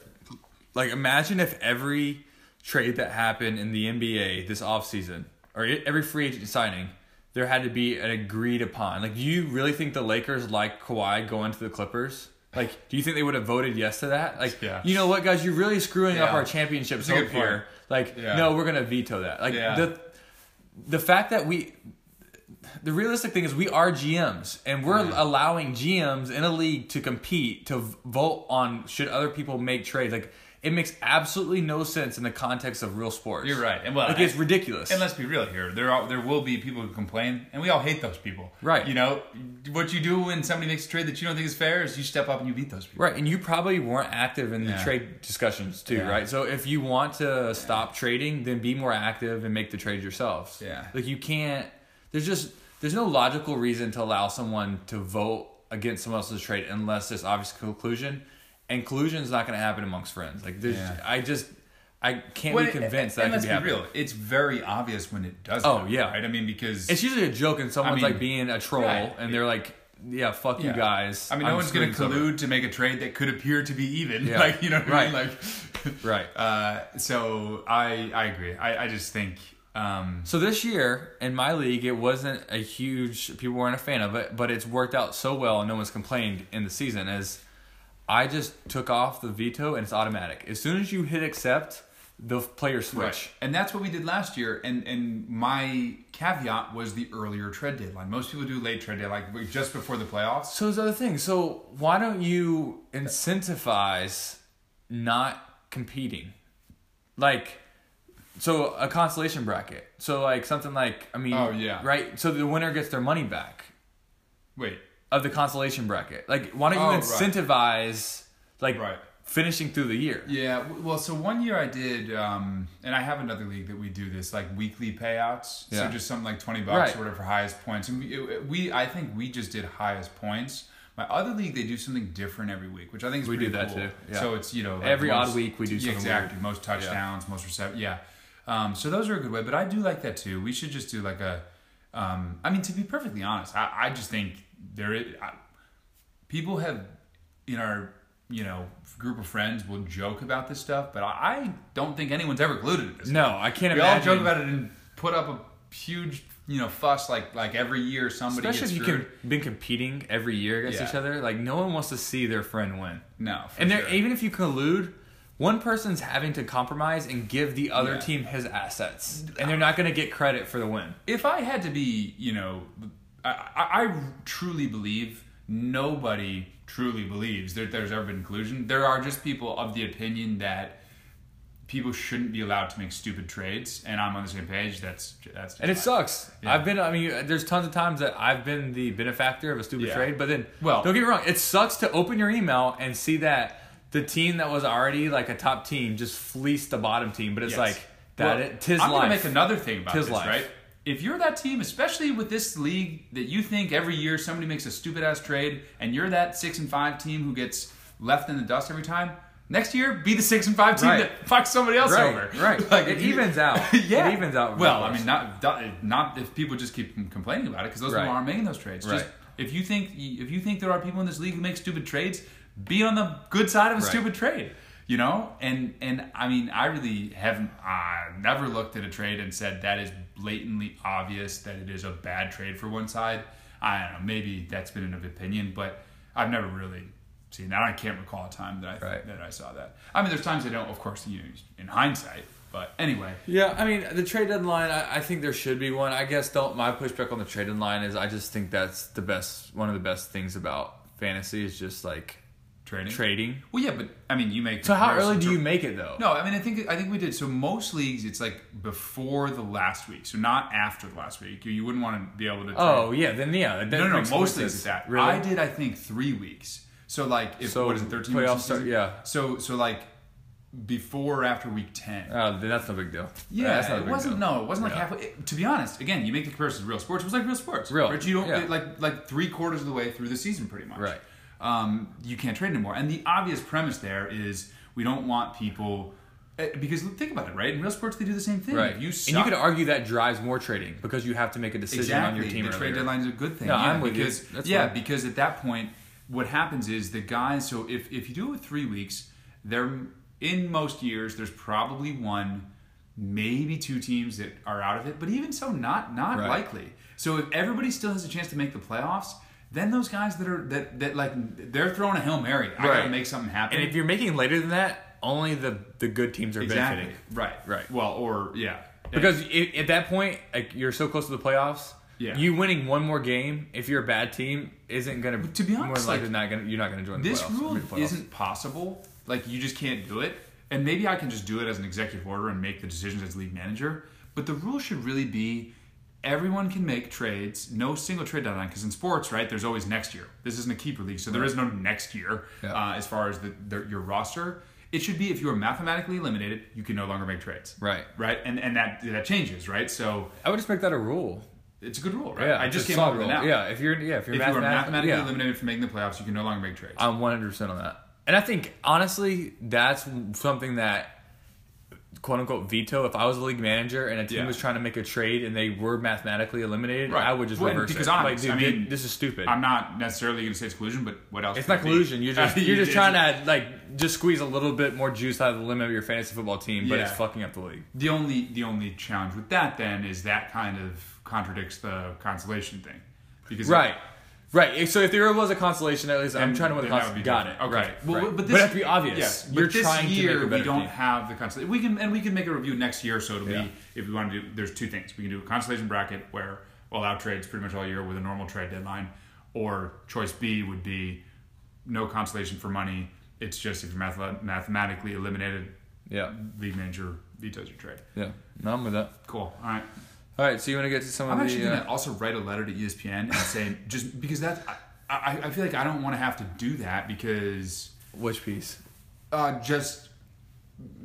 Like, imagine if every trade that happened in the NBA this offseason, or every free agent signing, there had to be an agreed upon. Like, do you really think the Lakers like Kawhi going to the Clippers? Like, do you think they would have voted yes to that? Like, Yeah. you know what, guys, you're really screwing up our championships a hope here. Like, Yeah. no, we're gonna veto that. Like, Yeah. the the fact that we the realistic thing is we are GMs and we're allowing GMs in a league to compete to vote on should other people make trades like it makes absolutely no sense in the context of real sports. You're right. And well, like it's ridiculous. and let's be real here there are there will be people who complain and we all hate those people Right. you know what you do when somebody makes a trade that you don't think is fair is you step up and you beat those people Right, and you probably weren't active in the Yeah. trade discussions too, Yeah. right? So if you want to stop trading, then be more active and make the trade yourselves. Yeah. Like you can't there's just there's no logical reason to allow someone to vote against someone else's trade unless there's obvious collusion. And collusion is not going to happen amongst friends. Like there's Yeah. I just I can't Well, be convinced and, that and could let's be be happening. real it's very obvious when it does Oh, happen, yeah. right i mean because It's usually a joke and someone's mean- like being a troll Right. and they're like, Yeah, fuck you guys. I mean, no I'm one's going to screwing over." collude to make a trade that could appear to be even. Yeah. Like, you know what Right. I mean? Like, Right. uh, so I I agree. I, I just think um, So this year in my league, it wasn't a huge. People weren't a fan of it, but it's worked out so well, and no one's complained in the season. As I just took off the veto, and it's automatic. As soon as you hit accept, the players switch. and that's what we did last year. And and my caveat was the earlier trade deadline. Most people do late trade deadline, like just before the playoffs. So there's other things. So why don't you incentivize not competing? Like, so a consolation bracket. So like something like I mean, Oh, yeah. right. So the winner gets their money back. Wait, of the consolation bracket. Like, why don't you Oh, right. incentivize like Right. finishing through the year? Yeah, well, so one year I did, um, and I have another league that we do this like weekly payouts. Yeah. So just something like twenty bucks Right. or whatever for highest points, and we, it- we I think we just did highest points. My other league they do something different every week, which I think is We pretty do that cool. too, yeah. So it's you know like Every odd week we do yeah, something exactly weird. most touchdowns, most receptions, yeah. Um, so those are a good way, but I do like that too. We should just do like a. Um, I mean, to be perfectly honest, I, I just think there is. I, people have in our you know group of friends will joke about this stuff, but I, I don't think anyone's ever colluded to this. No, I can't we imagine. all joke about it and put up a huge you know fuss like like every year somebody Especially if you screwed. have been competing every year against Yeah. each other. Like, no one wants to see their friend win. No, And there, sure. even if you collude, one person's having to compromise and give the other Yeah. team his assets, and uh, they're not going to get credit for the win. if I had to be, you know, I, I, truly believe nobody truly believes that there's ever been collusion. There are just people of the opinion that people shouldn't be allowed to make stupid trades, and I'm on the same page. That's that's And it my- sucks. Yeah. I've been. I mean, there's tons of times that I've been the benefactor of a stupid Yeah. trade. But then, Well- don't get me wrong. It sucks to open your email and see that the team that was already like a top team just fleeced the bottom team. But it's Yes. like That Well, it, tis I'm life. gonna make another thing about Tis this, life. right? If you're that team, especially with this league, that you think every year somebody makes a stupid ass trade, and you're that six and five team who gets left in the dust every time. Next year, be the six and five team Right. that fucks somebody else Right, over. right. Like It evens out. yeah, It evens out Well, I mean, not not if people just keep complaining about it because those Right. people aren't making those trades. Just Right. if you think if you think there are people in this league who make stupid trades, be on the good side of a stupid trade. You know, and and I mean, I really haven't. I never looked at a trade and said that is blatantly obvious that it is a bad trade for one side. I don't know. Maybe that's been an opinion, but I've never really seen that. I can't recall a time that I Right. that I saw that. I mean, there's times I don't, of course, you know, in hindsight. But anyway, Yeah, I mean the trade deadline. I, I think there should be one. I guess don't my pushback on the trade deadline is I just think that's the best. One of the best things about fantasy is just like trading. trading. Well, yeah, but I mean, you make. So how early do you make it though? No, I mean, I think I think we did. So most leagues, it's like before the last week, so not after the last week. You, you wouldn't want to be able to. Trade. Oh yeah, then yeah. That no, no, no. Most leagues is that. Really? I did, I think, three weeks. So like, if So what is it, thirteen playoffs weeks? start- yeah. So so like, before or after week ten. Oh, then that's no big deal. Yeah, that's not a it big wasn't. deal. No, it wasn't like Yeah. halfway. it- to be honest, again, you make the comparison to real sports. It was like real sports. Real, right? You don't yeah. like like three quarters of the way through the season, pretty much. Right. Um, you can't trade anymore, and the obvious premise there is we don't want people eh, because think about it, right? In real sports, they do the same thing. Right. You and you could argue that drives more trading because you have to make a decision on your team the trade earlier. deadline is a good thing. No, yeah, I'm with you. because That's yeah, because at that point, what happens is the guys. So if if you do it with three weeks, there in most years there's probably one, maybe two teams that are out of it. But even so, not not Right. likely. So if everybody still has a chance to make the playoffs. Then those guys that are that that like they're throwing a hail mary. I gotta make something happen. And if you're making later than that, only the the good teams are exactly benefiting. right, Right. Well, or yeah, Because i at that point, like you're so close to the playoffs. Yeah. You winning one more game, if you're a bad team, isn't gonna. to be honest, more likely like, not gonna. You're not gonna join the this rule isn't possible. Like you just can't do it. And maybe I can just do it as an executive order and make the decisions as league manager. But the rule should really be everyone can make trades, no single trade deadline. Because in sports, right, there's always next year. This isn't a keeper league, so there is no next year Yeah. uh, as far as the, the, your roster. It should be if you are mathematically eliminated, you can no longer make trades. Right. Right. And and that that changes, right? So I would just make that a rule. it's a good rule, right? Yeah, I just came up with it now. Yeah, if you're yeah if you're If you are mathematically yeah. eliminated from making the playoffs, you can no longer make trades. I'm 100 percent on that. And I think honestly, that's something that quote unquote veto. If I was a league manager and a team Yeah. was trying to make a trade and they were mathematically eliminated, Right. I would just Well, reverse because it. honest, like, dude, I mean, this is stupid. I'm not necessarily going to say it's collusion, but what else? it's not it collusion. You're just you're just trying to like just squeeze a little bit more juice out of the limit of your fantasy football team, but it's fucking up the league. The only the only challenge with that then is that kind of contradicts the consolation thing, because Right. Right. So if there was a consolation, at least I'm trying to win the then that would consolation. Got it. Okay. Right. Well, right. but, this, has to be obvious. Yes, You're but this trying year to make a better we don't team. have the consolation. We can and we can make a review next year. So it'll Yeah. be if we want to do. There's two things we can do: a consolation bracket where we'll allow trades pretty much all year with a normal trade deadline, or choice B would be no consolation for money. It's just if you're math- mathematically eliminated, Yeah. league manager vetoes your trade. Yeah. No, I'm with that. Cool. All right. All right. So you want to get to some I'm of actually gonna uh, also write a letter to ESPN and say just because that I, I, I feel like I don't want to have to do that because which piece? uh, just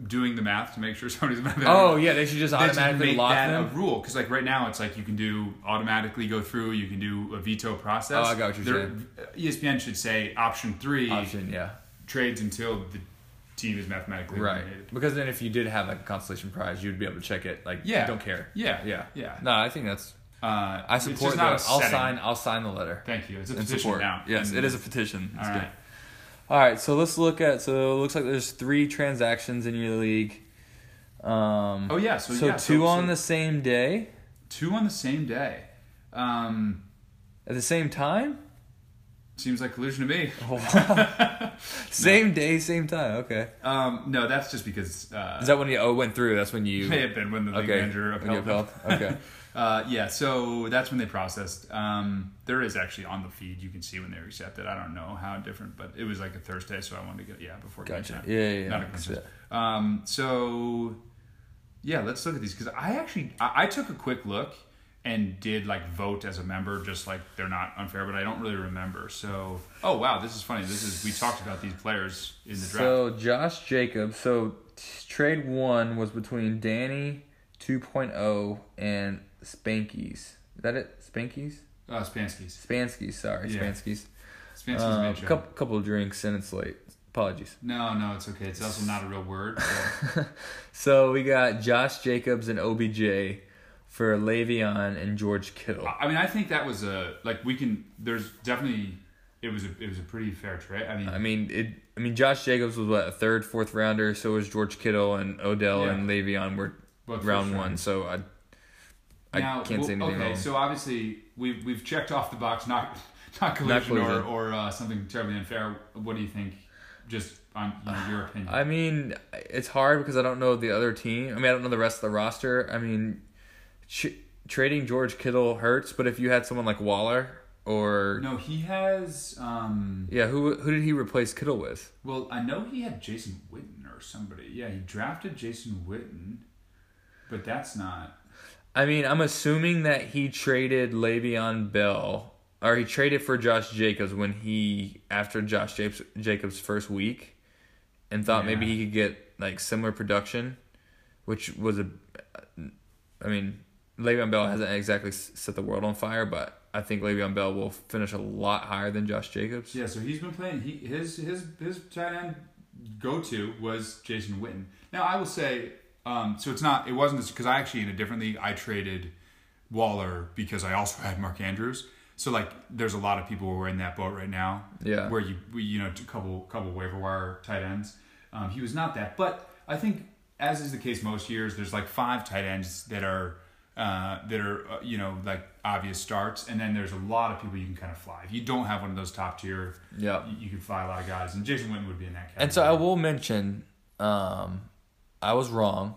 doing the math to make sure somebody's math. Oh yeah, they should just They automatically make lock that them. a rule because like right now it's like you can do automatically go through you can do a veto process. Oh, I got what you're There- ESPN should say option three Option, yeah. trades until the team is mathematically Right. eliminated. Because then if you did have like a consolation prize, you'd be able to check it. Like, Yeah. you don't care. Yeah. Yeah. Yeah. No, I think that's. Uh, I support that. I'll setting. sign. I'll sign the letter. Thank you. It's a petition support. now. Yes, And- it is a petition. All It's good. right. All right, so let's look at. So it looks like there's three transactions in your league. Um, Oh yeah. So, so yeah, two so- on so the same day two on the same day. Um, at the same time. Seems like collusion to me. Same day, same time. Okay. Um, no, that's just because uh, Is that when you? Oh, went through. That's when you. may have been when the league okay. manager when upheld upheld? Okay. Uh, yeah, so that's when they processed. Um, there is actually on the feed you can see when they accepted. I don't know how different, but it was like a Thursday, so I wanted to get yeah before game Gotcha. time. Yeah, yeah, yeah. Not a I can see coincidence. Um, so yeah, let's look at these because I actually I, I took a quick look and did like vote as a member, just like they're not unfair, but I don't really remember. So oh wow, this is funny. This is we talked about these players in the draft. So Josh Jacobs. So t- trade one was between Danny 2.0 and Spankies. Is that it? Spankies? Uh, Spansky's. Spanskies, sorry, Yeah. Spanskies. Spansky's Um, made sure. couple, couple of drinks and it's late. Apologies. No, no, it's okay. It's also not a real word. so- So we got Josh Jacobs and OBJ for Le'Veon and George Kittle. I mean, I think that was a like we can. There's definitely it was a it was a pretty fair trade. I mean, I mean, it. I mean, Josh Jacobs was what a third, fourth rounder. So was George Kittle and Odell Yeah. and Le'Veon were Both round one. round. So I, I now, can't say well, anything Okay, wrong. so obviously we've we've checked off the box, not not collusion or or uh, something terribly unfair. What do you think? Just on you know, your opinion. I mean, it's hard because I don't know the other team. I mean, I don't know the rest of the roster. I mean, ch- trading George Kittle hurts, but if you had someone like Waller or no, he has. um yeah, who who did he replace Kittle with? Well, I know he had Jason Witten or somebody. Yeah, he drafted Jason Witten, but that's not. I mean, I'm assuming that he traded Le'Veon Bell, or he traded for Josh Jacobs when he after Josh Jacobs, Jacobs' first week, and thought maybe he could get like similar production, which was a. I mean, Le'Veon Bell hasn't exactly set the world on fire, but I think Le'Veon Bell will finish a lot higher than Josh Jacobs. Yeah, so he's been playing. He his his his tight end go to was Jason Witten. Now I will say, um, so it's not. It wasn't because I actually in a different league I traded Waller because I also had Mark Andrews. So like, there's a lot of people who are in that boat right now. Yeah. Where you we- you know a couple couple waiver wire tight ends. Um, he was not that, but I think as is the case most years, there's like five tight ends that are. Uh, that are uh, you know like obvious starts, and then there's a lot of people you can kind of fly. If you don't have one of those top tier, Yeah. you, you can fly a lot of guys, and Jason Witten would be in that category. And so I will mention, um, I was wrong.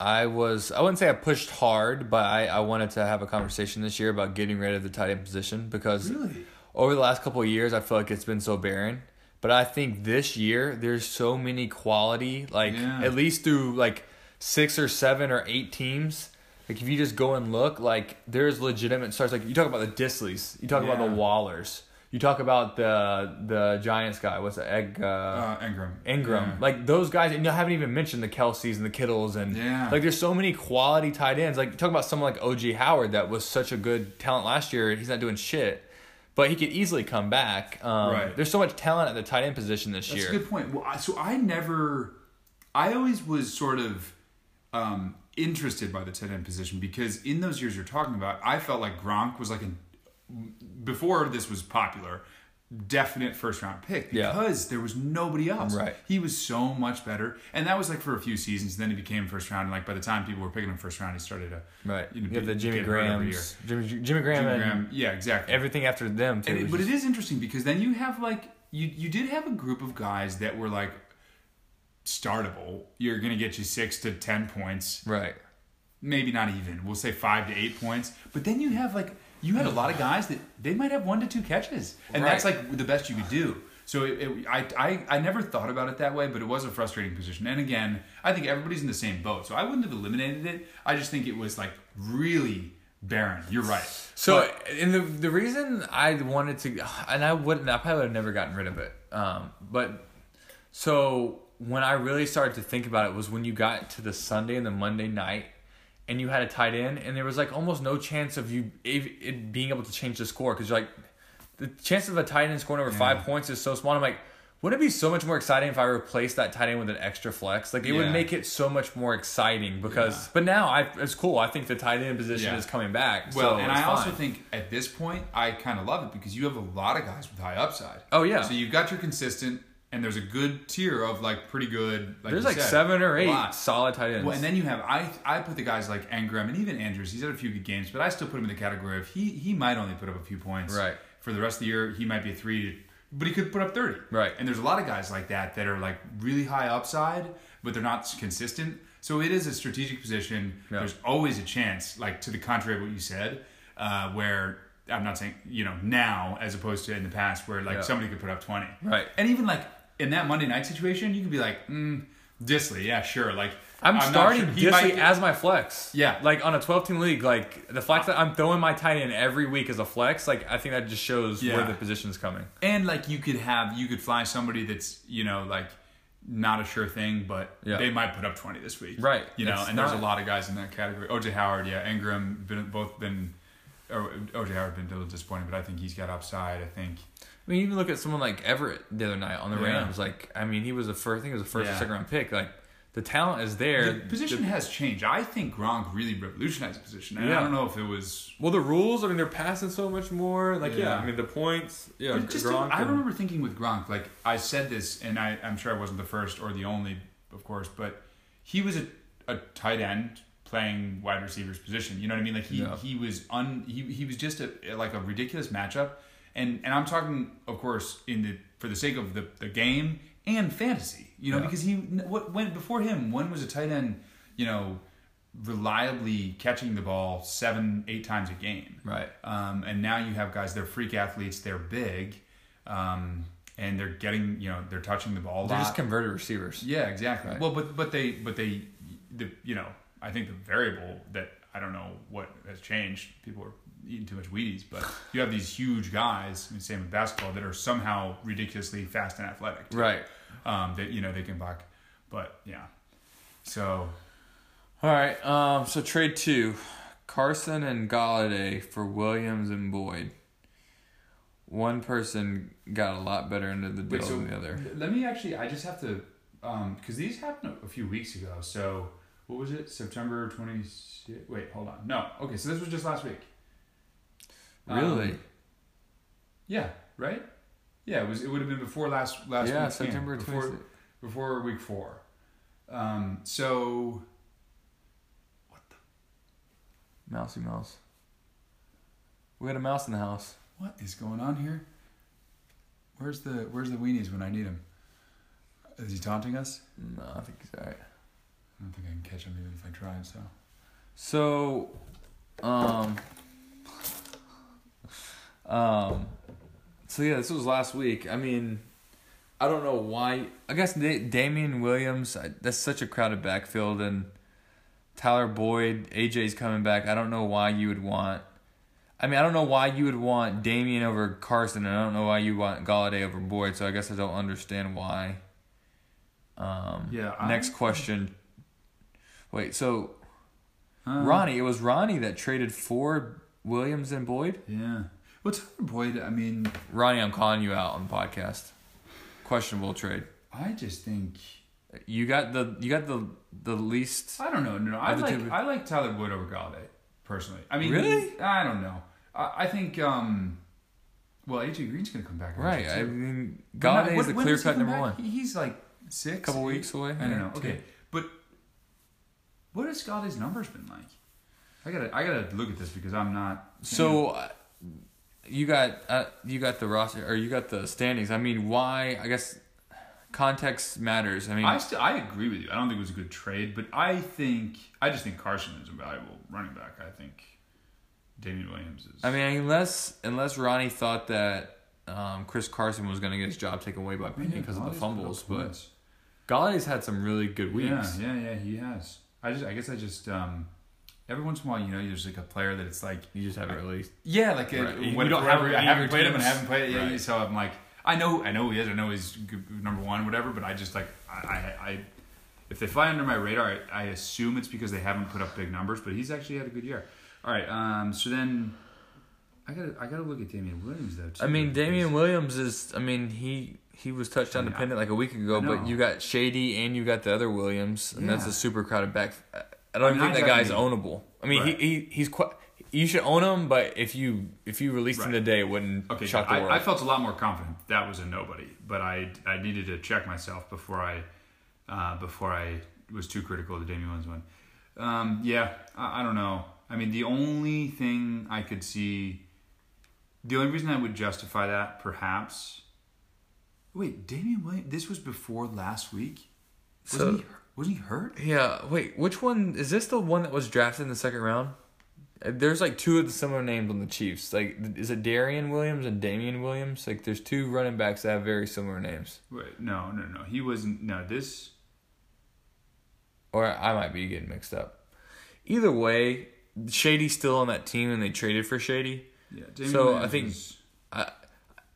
I was I wouldn't say I pushed hard, but I, I wanted to have a conversation this year about getting rid of the tight end position because Really? over the last couple of years I feel like it's been so barren. But I think this year there's so many quality, like Yeah. at least through like six or seven or eight teams. Like if you just go and look, like there's legitimate stars. Like you talk about the Disleys, you talk about the Wallers, you talk about the the Giants guy. What's the egg? Uh, uh, Engram. Engram. Yeah. Like those guys, and you haven't even mentioned the Kelces and the Kittles, and Yeah. like there's so many quality tight ends. Like you talk about someone like OJ Howard that was such a good talent last year. He's not doing shit, but he could easily come back. Um, Right. There's so much talent at the tight end position this That's year. That's a good point. Well, I, so I never, I always was sort of um, interested by the tight end position because in those years you're talking about, I felt like Gronk was like a before this was popular, definite first round pick Yeah. because there was nobody else. Right. He was so much better, and that was like for a few seasons. Then he became first round, and like by the time people were picking him first round, he started to Right. You, know, You have the Jimmy get hurt every. Grahams, Jimmy, Jimmy Graham, Jimmy Graham, yeah, exactly. everything after them too. It- but just- it is interesting because then you have like you you did have a group of guys that were like startable. You're gonna get you six to ten points, right. maybe not even. We'll say five to eight points. But then you have like you had a lot of guys that they might have one to two catches, and that's like the best you could do. So it, it, I, I I never thought about it that way, but it was a frustrating position. And again, I think everybody's in the same boat, so I wouldn't have eliminated it. I just think it was like really barren. You're right. So, But- and the the reason I wanted to, and I wouldn't, I probably would have never gotten rid of it. Um, but so when I really started to think about it was when you got to the Sunday and the Monday night, and you had a tight end, and there was like almost no chance of you being able to change the score because you're like the chance of a tight end scoring over five points is so small. I'm like. Wouldn't it be so much more exciting if I replaced that tight end with an extra flex? Like it Yeah. would make it so much more exciting because. Yeah. But now I, it's cool. I think the tight end position Yeah. is coming back. Well, so and I also think at this point, I kind of love it because you have a lot of guys with high upside. Oh, yeah. So you've got your consistent, and there's a good tier of like pretty good. Like There's like said, seven or eight solid tight ends. Well, and then you have I I put the guys like Engram and even Andrews. He's had a few good games, but I still put him in the category of he he might only put up a few points. Right. For the rest of the year, he might be a three, but he could put up thirty. Right. And there's a lot of guys like that that are like really high upside, but they're not consistent. So it is a strategic position. Yeah. There's always a chance, like to the contrary of what you said, uh, where I'm not saying you know now as opposed to in the past where like Yeah. somebody could put up twenty. Right. And even like in that Monday night situation, you could be like, mm, Disley, yeah, sure. Like I'm, not starting sure. Disley might as my flex. Yeah. Like on a 12 team league, like the flex that I'm throwing my tight end every week as a flex, like I think that just shows Yeah. where the position's coming. and like you could have you could fly somebody that's you know like not a sure thing, but Yeah. they might put up 20 this week. Right. You know, It's and there's a lot of guys in that category. OJ Howard, yeah, Engram, been, both been, or OJ Howard been a little disappointing, but I think he's got upside. I think. I mean, even look at someone like Everett the other night on the Yeah. Rams. Like, I mean, he was the first. I think it was the first or second round pick. Like, the talent is there. The position has changed. I think Gronk really revolutionized the position. And Yeah. I don't know if it was. well, the rules. I mean, they're passing so much more. Like, yeah. Yeah. I mean, the points. Yeah, just Gronk I and- remember thinking with Gronk, like I said this, and I, I'm sure I wasn't the first or the only, of course, but he was a, a tight end playing wide receiver's position. You know what I mean? Like he, Yeah. he was un he, he was just a like a ridiculous matchup. And and I'm talking, of course, in the for the sake of the, the game and fantasy. You know, Yeah. because he what went before him, one was a tight end, you know, reliably catching the ball seven, eight times a game. Right. Um, and now you have guys, they're freak athletes, they're big, um, and they're getting, you know, they're touching the ball a They're lot. just converted receivers. yeah, exactly. Right. Well, but but they but they, the you know, I think the variable that I don't know what has changed. People are eating too much Wheaties, but you have these huge guys, I mean, same with basketball, that are somehow ridiculously fast and athletic. too. Right. Um, that you know they can block, but yeah. So All right. Um. So trade two, Carson and Golladay for Williams and Boyd. One person got a lot better into the deal Wait, so than the other. let me actually. I just have to, because these happened a, few weeks ago. So what was it? September twenty. Wait, hold on. No. Okay, so this was just last week. Really? Um, yeah. Right. Yeah. It was. It would have been before last last. yeah, September before twenty. before week four. Um. So. What the Mousy mouse. We got a mouse in the house. what is going on here? Where's the Where's the weenies when I need him? Is he taunting us? No, I think he's alright. I don't think I can catch him even if I tried. So. So, um, um, so yeah, this was last week. I mean, I don't know why. I guess da- Damien Williams. I, that's such a crowded backfield, and Tyler Boyd, AJ's coming back. I don't know why you would want. I mean, I don't know why you would want Damien over Carson, and I don't know why you want Golladay over Boyd. So I guess I don't understand why. Um, Yeah, I- Next question. Wait, so Ronnie, it was Ronnie that traded for Williams and Boyd. Yeah. Well, Tyler Boyd, I mean, Ronnie, I'm calling you out on the podcast. Questionable trade. I just think You got the you got the the least. I don't know. No, no. I like two- I like Tyler Boyd over Golladay personally. I mean, Really? I don't know. I, I think. um Well, AJ Green's gonna come back. Right. I mean, Golladay is the clear cut number back? one. He's like six, a Couple weeks away, I don't know. two. Okay, but what has Golladay's numbers been like? I gotta I gotta look at this because I'm not. So uh, you got uh, you got the roster or you got the standings. I mean, why? I guess context matters. I mean, I still I agree with you. I don't think it was a good trade, but I think I just think Carson is a valuable running back. I think Damien Williams is. I mean, unless unless Ronnie thought that um, Chris Carson was going to get his job taken away by Penny because of the fumbles, but. Golladay's had some really good weeks. Yeah, yeah, yeah, he has. I just, I guess, I just, um, every once in a while, you know, there's like a player that it's like, You just haven't released. yeah, like a, Right. You don't have I haven't played your him and I haven't played it yet. Right. So I'm like, I know, I know who he is. I know he's number one, whatever. But I just like, I, I, I if they fly under my radar, I, I assume it's because they haven't put up big numbers. But he's actually had a good year. All right, um, so then. I gotta, I gotta look at Damien Williams though. Too, I mean, Damien Williams is. I mean, he he was touchdown I- dependent like a week ago, but you got Shady and you got the other Williams, and that's a super crowded back. I don't I mean, think I that guy's ownable. I mean, Right. he, he he's quite. You should own him, but if you if you released him today, it wouldn't Okay, shock the I, world. I felt a lot more confident that was a nobody, but I I needed to check myself before I uh, before I was too critical of the Damien Williams one. Um, yeah, I, I don't know. I mean, the only thing I could see, the only reason I would justify that, perhaps. Wait, Damien Williams. This was before last week. So- Wasn't he? Wasn't he hurt? yeah. Wait, which one is this? The one that was drafted in the second round? Uh, There's like two of the similar names on the Chiefs. Like, is it Darian Williams and Damien Williams? Like, there's two running backs that have very similar names. Wait, no, no, no. He wasn't. No, this. Or I might be getting mixed up. Either way, Shady's still on that team and they traded for Shady. Yeah, Damien So, I think- was- I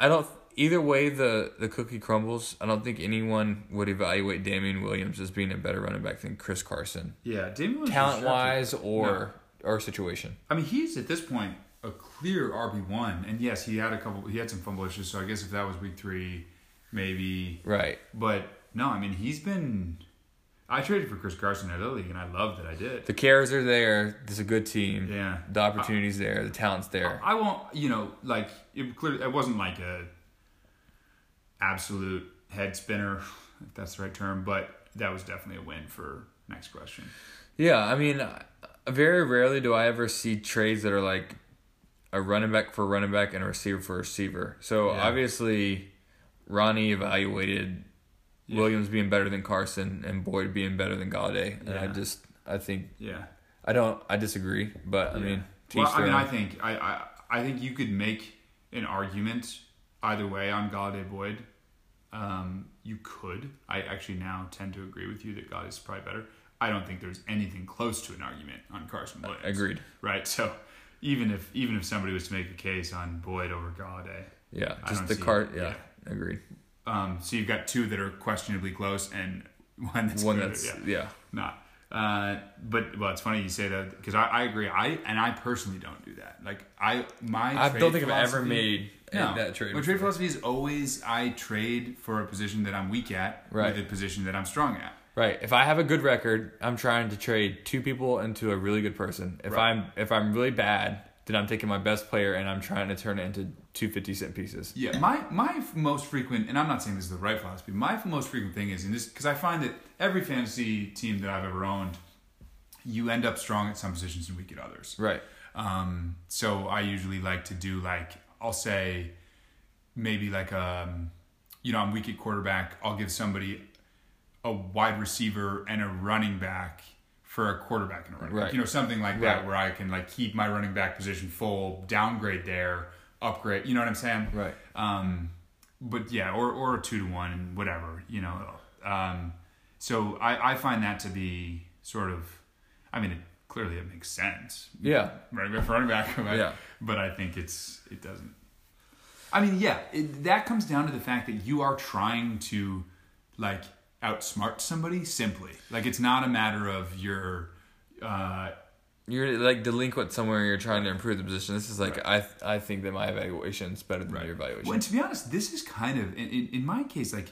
I don't either way the the cookie crumbles. I don't think anyone would evaluate Damien Williams as being a better running back than Chris Carson, Yeah, Damien Williams talent wise drafted- or or situation. I mean, he's at this point a clear RB one, and yes, he had a couple. He had some fumble issues, so I guess if that was week three, maybe. Right. But no, I mean, he's been. I traded for Chris Carson at Little League, and I love that I did. The cares are there. There's a good team. Yeah. The opportunities there. The talent's there. I won't, you know, like it clearly. It wasn't like a absolute head spinner, if that's the right term, but that was definitely a win for next question. Yeah, I mean, very rarely do I ever see trades that are like a running back for running back and a receiver for receiver. So Yeah. obviously, Ronnie evaluated Williams being better than Carson and Boyd being better than Golladay, and I Yeah. just I think Yeah. I don't I disagree, but I Yeah. mean, well, I mean, I think I, I I think you could make an argument either way on Golladay Boyd. Um, you could. I actually now tend to agree with you that God is probably better. I don't think there's anything close to an argument on Carson Williams. agreed. Right. So even if even if somebody was to make a case on Boyd over Golladay, Yeah, just the cart. Yeah, yeah. agreed. um, so you've got two that are questionably close and one that's One that's yeah yeah. not. Uh, but well, it's funny you say that because I, I agree. I and I personally don't do that. Like I my I don't think I've ever made no. that trade. My trade philosophy is always I trade for a position that I'm weak at Right. with a position that I'm strong at. Right. If I have a good record, I'm trying to trade two people into a really good person. If Right. I'm if I'm really bad, then I'm taking my best player and I'm trying to turn it into two 50 cent pieces. Yeah, my my most frequent, and I'm not saying this is the right philosophy. My most frequent thing is in this because I find that every fantasy team that I've ever owned, you end up strong at some positions and weak at others. Right. Um, so I usually like to do like I'll say maybe like um, you know I'm weak at quarterback. I'll give somebody a wide receiver and a running back for a quarterback and a running back. You know something like Right. that where I can like keep my running back position full, downgrade there, upgrade. You know what I'm saying? Right. Um, but yeah, or or a two to one and whatever. You know. Um, so I I find that to be sort of, I mean, it, clearly it makes sense Yeah. running back for running back. But, Yeah. but I think it's it doesn't. I mean, yeah, it, that comes down to the fact that you are trying to like outsmart somebody simply. Like it's not a matter of your. Uh, You're like delinquent somewhere and you're trying to improve the position. This is like I I think that my evaluation's better than your evaluation. Well, to be honest, this is kind of in, in, in my case like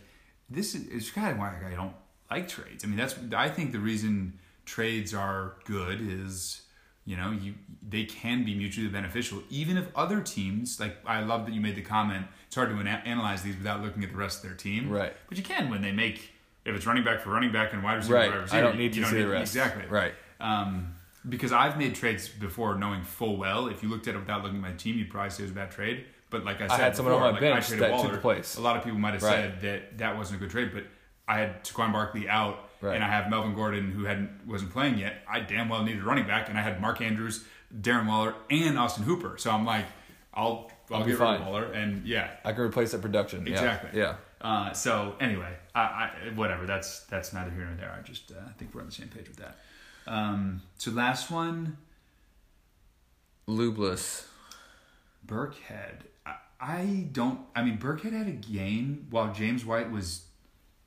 this is it's kind of why I don't like trades. I mean, that's I think the reason trades are good is you know you they can be mutually beneficial even if other teams like I love that you made the comment. It's hard to ana- analyze these without looking at the rest of their team, Right. But you can when they make if it's running back for running back and wide receiver Right. for wide I don't need to don't see the rest. exactly Right. um, because I've made trades before knowing full well. If you looked at it without looking at my team, you'd probably say it was a bad trade. But like I said, had someone on before, my like, I bench traded that took the place. A lot of people might have Right. said that that wasn't a good trade, but I had Saquon Barkley out, Right. and I have Melvin Gordon who hadn't wasn't playing yet. I damn well needed a running back, and I had Mark Andrews, Darren Waller, and Austin Hooper. So I'm like, I'll I'll, I'll be get rid of fine. Waller, and yeah, I can replace that production. Yeah. Exactly. Yeah. uh, so anyway, I, I, whatever. That's that's neither here nor there. I just uh, I think we're on the same page with that. Um, so last one, Lubeless. Burkhead. I, I don't. I mean, Burkhead had a game while James White was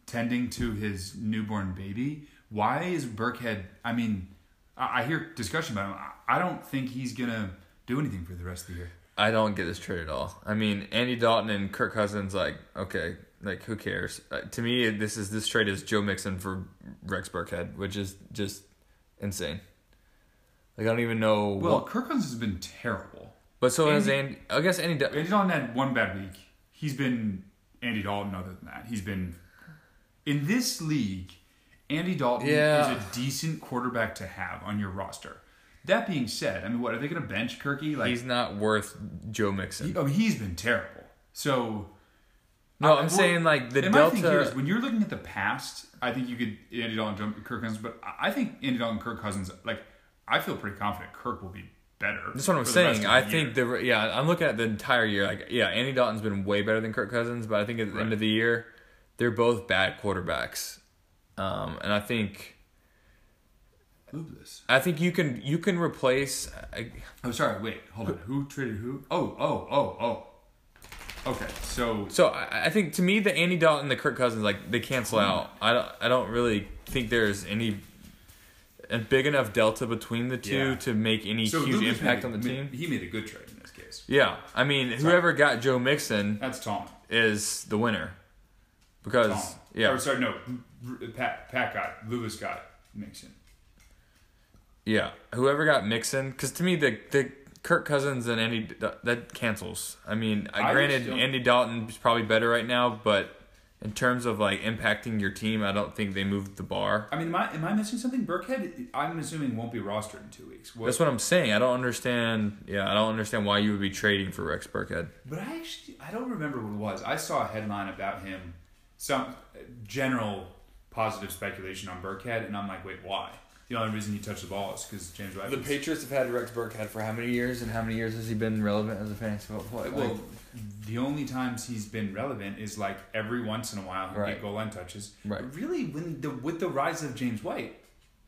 tending to his newborn baby. Why is Burkhead? I mean, I, I hear discussion about him. I, I don't think he's gonna do anything for the rest of the year. I don't get this trade at all. I mean, Andy Dalton and Kirk Cousins, like, okay, like who cares? Uh, to me, this is this trade is Joe Mixon for Rex Burkhead, which is just insane. Like I don't even know. Well, what, Kirk Cousins has been terrible. but so has Andy- Andy. I guess Andy. Dalton. Andy Dalton had one bad week. He's been Andy Dalton. Other than that, he's been in this league. Andy Dalton Yeah. is a decent quarterback to have on your roster. That being said, I mean, what are they going to bench Kirky? Like, He's not worth Joe Mixon. he, oh, he's been terrible. So no, I- I'm well, saying like the and my thing here Delta. when you're looking at the past, I think you could Andy Dalton, jump Kirk Cousins, but I think Andy Dalton, Kirk Cousins, like I feel pretty confident Kirk will be better. That's what I'm for the rest saying. I the think year. the yeah, I'm looking at the entire year. Like yeah, Andy Dalton's been way better than Kirk Cousins, but I think at the end of the year, they're both bad quarterbacks. Um, and I think. I think you can you can replace. I, am sorry. Wait, hold on. Who traded who? Oh, oh, oh, oh. Okay, so So I, I think to me the Andy Dalton, and the Kirk Cousins, like they cancel out. I don't. I don't really think there's any a big enough delta between the two Yeah. to make any so huge Lucas impact made, on the team. He made a good trade in this case. Yeah, I mean, whoever got Joe Mixon That's Tom. is the winner because Tom. yeah, Or sorry, no. Pat Pat got Lewis got Mixon. yeah, whoever got Mixon. Because to me, the the Kirk Cousins and Andy that cancels. I mean, I I granted Andy Dalton is probably better right now, but in terms of like impacting your team, I don't think they moved the bar. I mean, am I, am I missing something? Burkhead, I'm assuming won't be rostered in two weeks. What, That's what I'm saying. I don't understand. Yeah, I don't understand why you would be trading for Rex Burkhead. But I actually I don't remember what it was. I saw a headline about him, some general positive speculation on Burkhead, and I'm like, wait, why? The only reason he touched the ball is because James White. The was- Patriots have had Rex Burkhead for how many years, and how many years has he been relevant as a fantasy football player? Well, the only times he's been relevant is like every once in a while he'll Right. get goal line touches. Right. But really, when the with the rise of James White,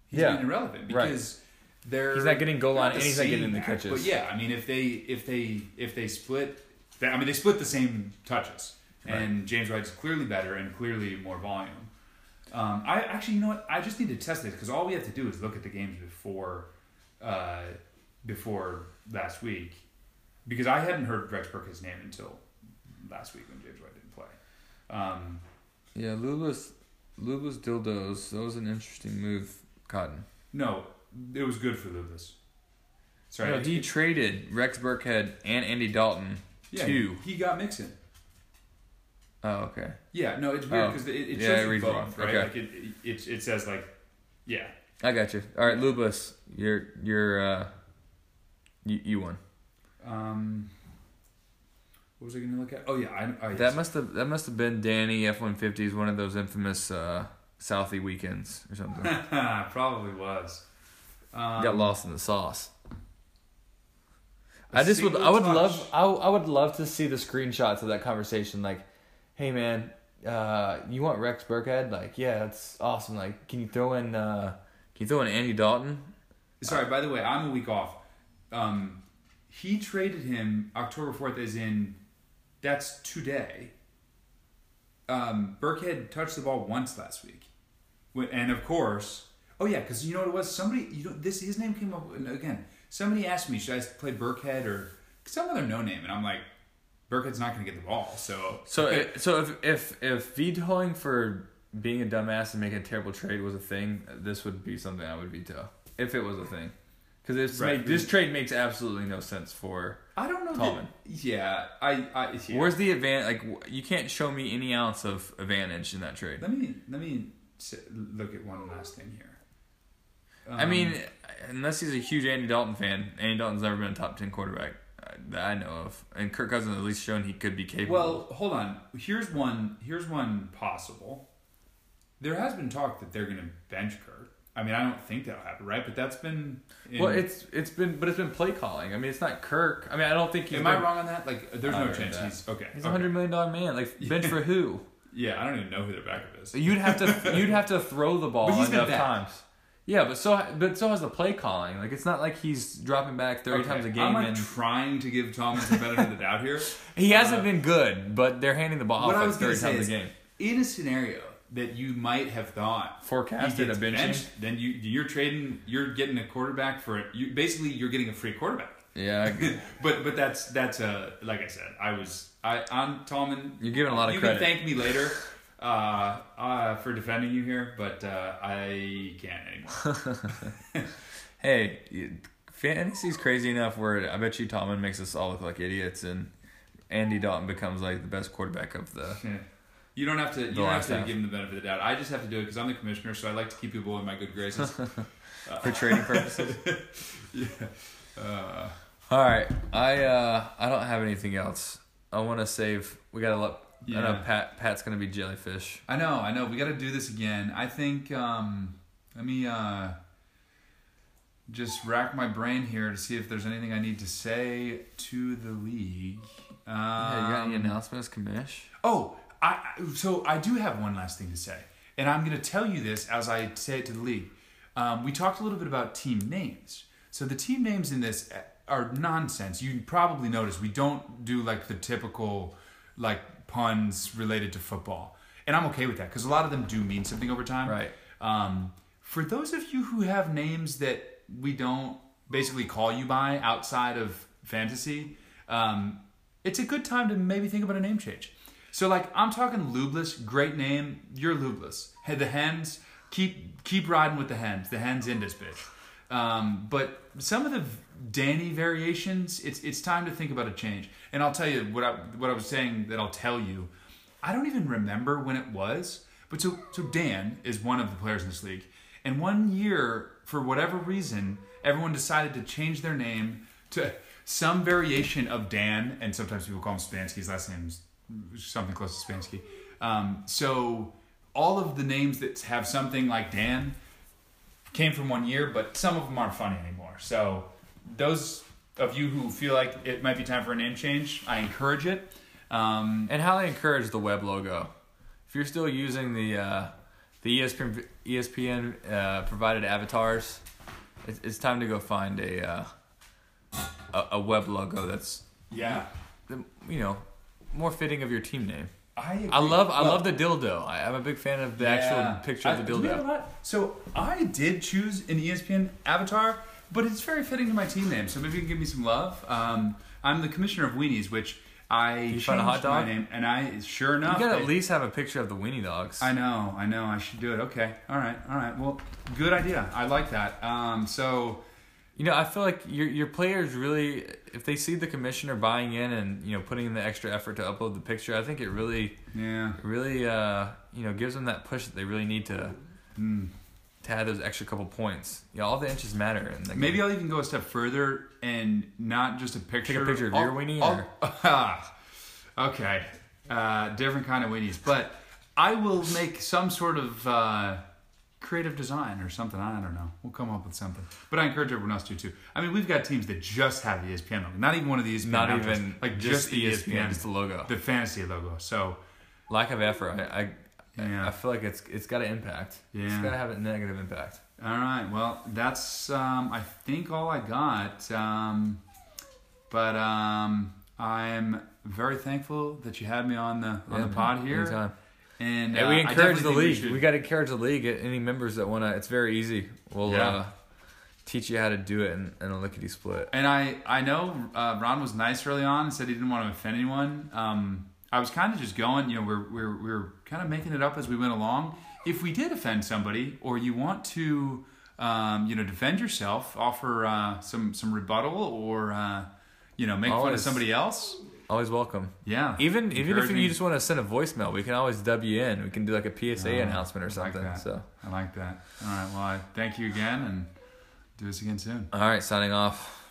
he's Yeah. been irrelevant Right. because they're He's not getting goal line and he's not getting the catches. But yeah, I mean, if they if they if they split, I mean, they split the same touches, and James White's clearly better and clearly more volume. Um, I actually, you know what? I just need to test this because all we have to do is look at the games before, uh, before last week, because I hadn't heard Rex Burkhead's name until last week when James White didn't play. Um, yeah, Lula's Lula's dildos. That was an interesting move, Cotton. no, it was good for Lewis. Sorry, No, he traded Rex Burkhead and Andy Dalton yeah, to. he got Mixon. Oh, okay. Yeah, no, it's weird Oh. because it, it Yeah, shows I you both, wrong. right? Okay. Like it, it, it says like, yeah, I got you. All right, Lubus, you're you're uh, you you won. Um, what was I going to look at? Oh yeah, I, I That must have that must have been Danny F one fifties, one of those infamous uh, Southie weekends or something. probably was. Um, Got lost in the sauce. I just would. I would touch. love. I, I would love to see the screenshots of that conversation. Like, hey man, uh, you want Rex Burkhead? Like, yeah, that's awesome. Like, can you throw in? Uh, can you throw in Andy Dalton? Sorry, by the way, I'm a week off. Um, he traded him October fourth, as in that's today. Um, Burkhead touched the ball once last week, and of course, oh yeah, because you know what it was. Somebody, you know, this his name came up again. Somebody asked me, should I play Burkhead or some other no name, and I'm like, Burkhead's not going to get the ball, so So, it, so if if if vetoing for being a dumbass and making a terrible trade was a thing, this would be something I would veto if it was a thing. Because this Right. make, this trade makes absolutely no sense for. I don't know. Tallman. That, yeah, I, I yeah. Where's the advantage? Like, you can't show me any ounce of advantage in that trade. Let me let me look at one last thing here. I Um, mean, unless he's a huge Andy Dalton fan, Andy Dalton's never been a top ten quarterback that I know of, and Kirk Cousins at least shown he could be capable. well, hold on. Here's one. Here's one possible. There has been talk that they're going to bench Kirk. I mean, I don't think that'll happen, right? But that's been. In, well, it's it's been, but it's been play calling. I mean, it's not Kirk. I mean, I don't think he's. Am been, I wrong on that? Like, there's I no chance that. he's okay. He's a okay. hundred million dollar man. Like bench for who? Yeah, I don't even know who their backup is. You'd have to you'd have to throw the ball But he's enough times. Yeah, but so but so has the play calling. Like it's not like he's dropping back thirty Okay, times a I'm game, like and trying to give Thomas the benefit of the doubt here. he hasn't uh, been good. But they're handing the ball off like thirty times a game. in a scenario that you might have thought Forecasted a benched, then you you're trading, you're getting a quarterback for it. You basically you're getting a free quarterback. Yeah, but but that's that's a like I said, I was I I'm Tallman. You're giving a lot of you credit. can thank me later uh, uh, for defending you here, but uh, I can't anymore. hey, fantasy's crazy enough where I bet you Tomlin makes us all look like idiots, and Andy Dalton becomes like the best quarterback of the. Yeah. You don't have to. You don't have to half. give him the benefit of the doubt. I just have to do it because I'm the commissioner, so I like to keep people in my good graces. for trading purposes. uh, All right, I uh I don't have anything else. I want to save. We gotta let. I know Yeah. Pat. Pat's gonna be jellyfish. I know, I know. We got to do this again. I think. Um, let me uh, just rack my brain here to see if there's anything I need to say to the league. Um, Yeah, you got any announcements, Kamish? Oh, I so I do have one last thing to say, and I'm going to tell you this as I say it to the league. Um, we talked a little bit about team names. So the team names in this are nonsense. You probably noticed we don't do like the typical like puns related to football, and I'm okay with that because a lot of them do mean something over time. Right. Um, for those of you who have names that we don't basically call you by outside of fantasy, um, it's a good time to maybe think about a name change. So like I'm talking Lubeless, great name. You're Lubeless. Hey, the hens keep keep riding with the hens. The hens in this bitch. Um, but some of the Danny variations, it's it's time to think about a change. And I'll tell you what I what I was saying that I'll tell you. I don't even remember when it was, but so so Dan is one of the players in this league, and one year for whatever reason, everyone decided to change their name to some variation of Dan, and sometimes people call him Spansky. His last name's something close to Spansky. Um, so all of the names that have something like Dan came from one year, but some of them aren't funny anymore. So those of you who feel like it might be time for a name change, I encourage it. Um, And highly encourage the web logo. If you're still using the uh, the ESPN ESPN uh, provided avatars, it's, it's time to go find a, uh, a a web logo that's yeah, you know more fitting of your team name. I agree. I love I love the dildo. I, I'm a big fan of the actual picture of the do we have a dildo. So I did choose an ESPN avatar, but it's very fitting to my team name. So maybe you can give me some love. Um, I'm the commissioner of Weenies, which I you changed hot my dog? name, and I sure enough, You gotta they- at least have a picture of the weenie dogs. I know, I know. I should do it. Okay, all right, all right. Well, good idea. I like that. Um, so You know, I feel like your your players really, if they see the commissioner buying in and you know putting in the extra effort to upload the picture, I think it really, yeah, really, uh, you know, gives them that push that they really need to Hmm. to add those extra couple points. Yeah, all the inches matter. And like, maybe I'll even go a step further and not just a picture. Take a picture of I'll- your weenie, I'll- okay, uh, different kind of weenies, but I will make some sort of uh, creative design or something. I don't know. We'll come up with something. But I encourage everyone else to too. I mean, we've got teams that just have the ESPN logo, not even one of these. Not even like just, just, E ESPN, ESPN, just the logo. the fantasy logo. So Lack of effort. I, I, Yeah. I feel like it's it's got to impact. Yeah, it's got to have a negative impact. All right. Well, that's um, I think all I got. Um, but um, I'm very thankful that you had me on the on Yeah, the pod here. anytime. And uh, we I encourage the league. should- We, got to encourage the league. Any members that want to, it's very easy. We'll Yeah. uh, teach you how to do it in, in a lickety split. And I I know uh, Ron was nice early on and said he didn't want to offend anyone. Um, I was kind of just going. You know, we're we're we're kind of making it up as we went along. If we did offend somebody, or you want to, um, you know, defend yourself, offer uh, some some rebuttal, or uh, you know, make fun of somebody else. Always welcome. Yeah. Even even if you just want to send a voicemail, we can always dub you in. We can do like a PSA Oh, announcement or like something. that. so, I like that. All right. Well, I thank you again and do this again soon. all right, signing off.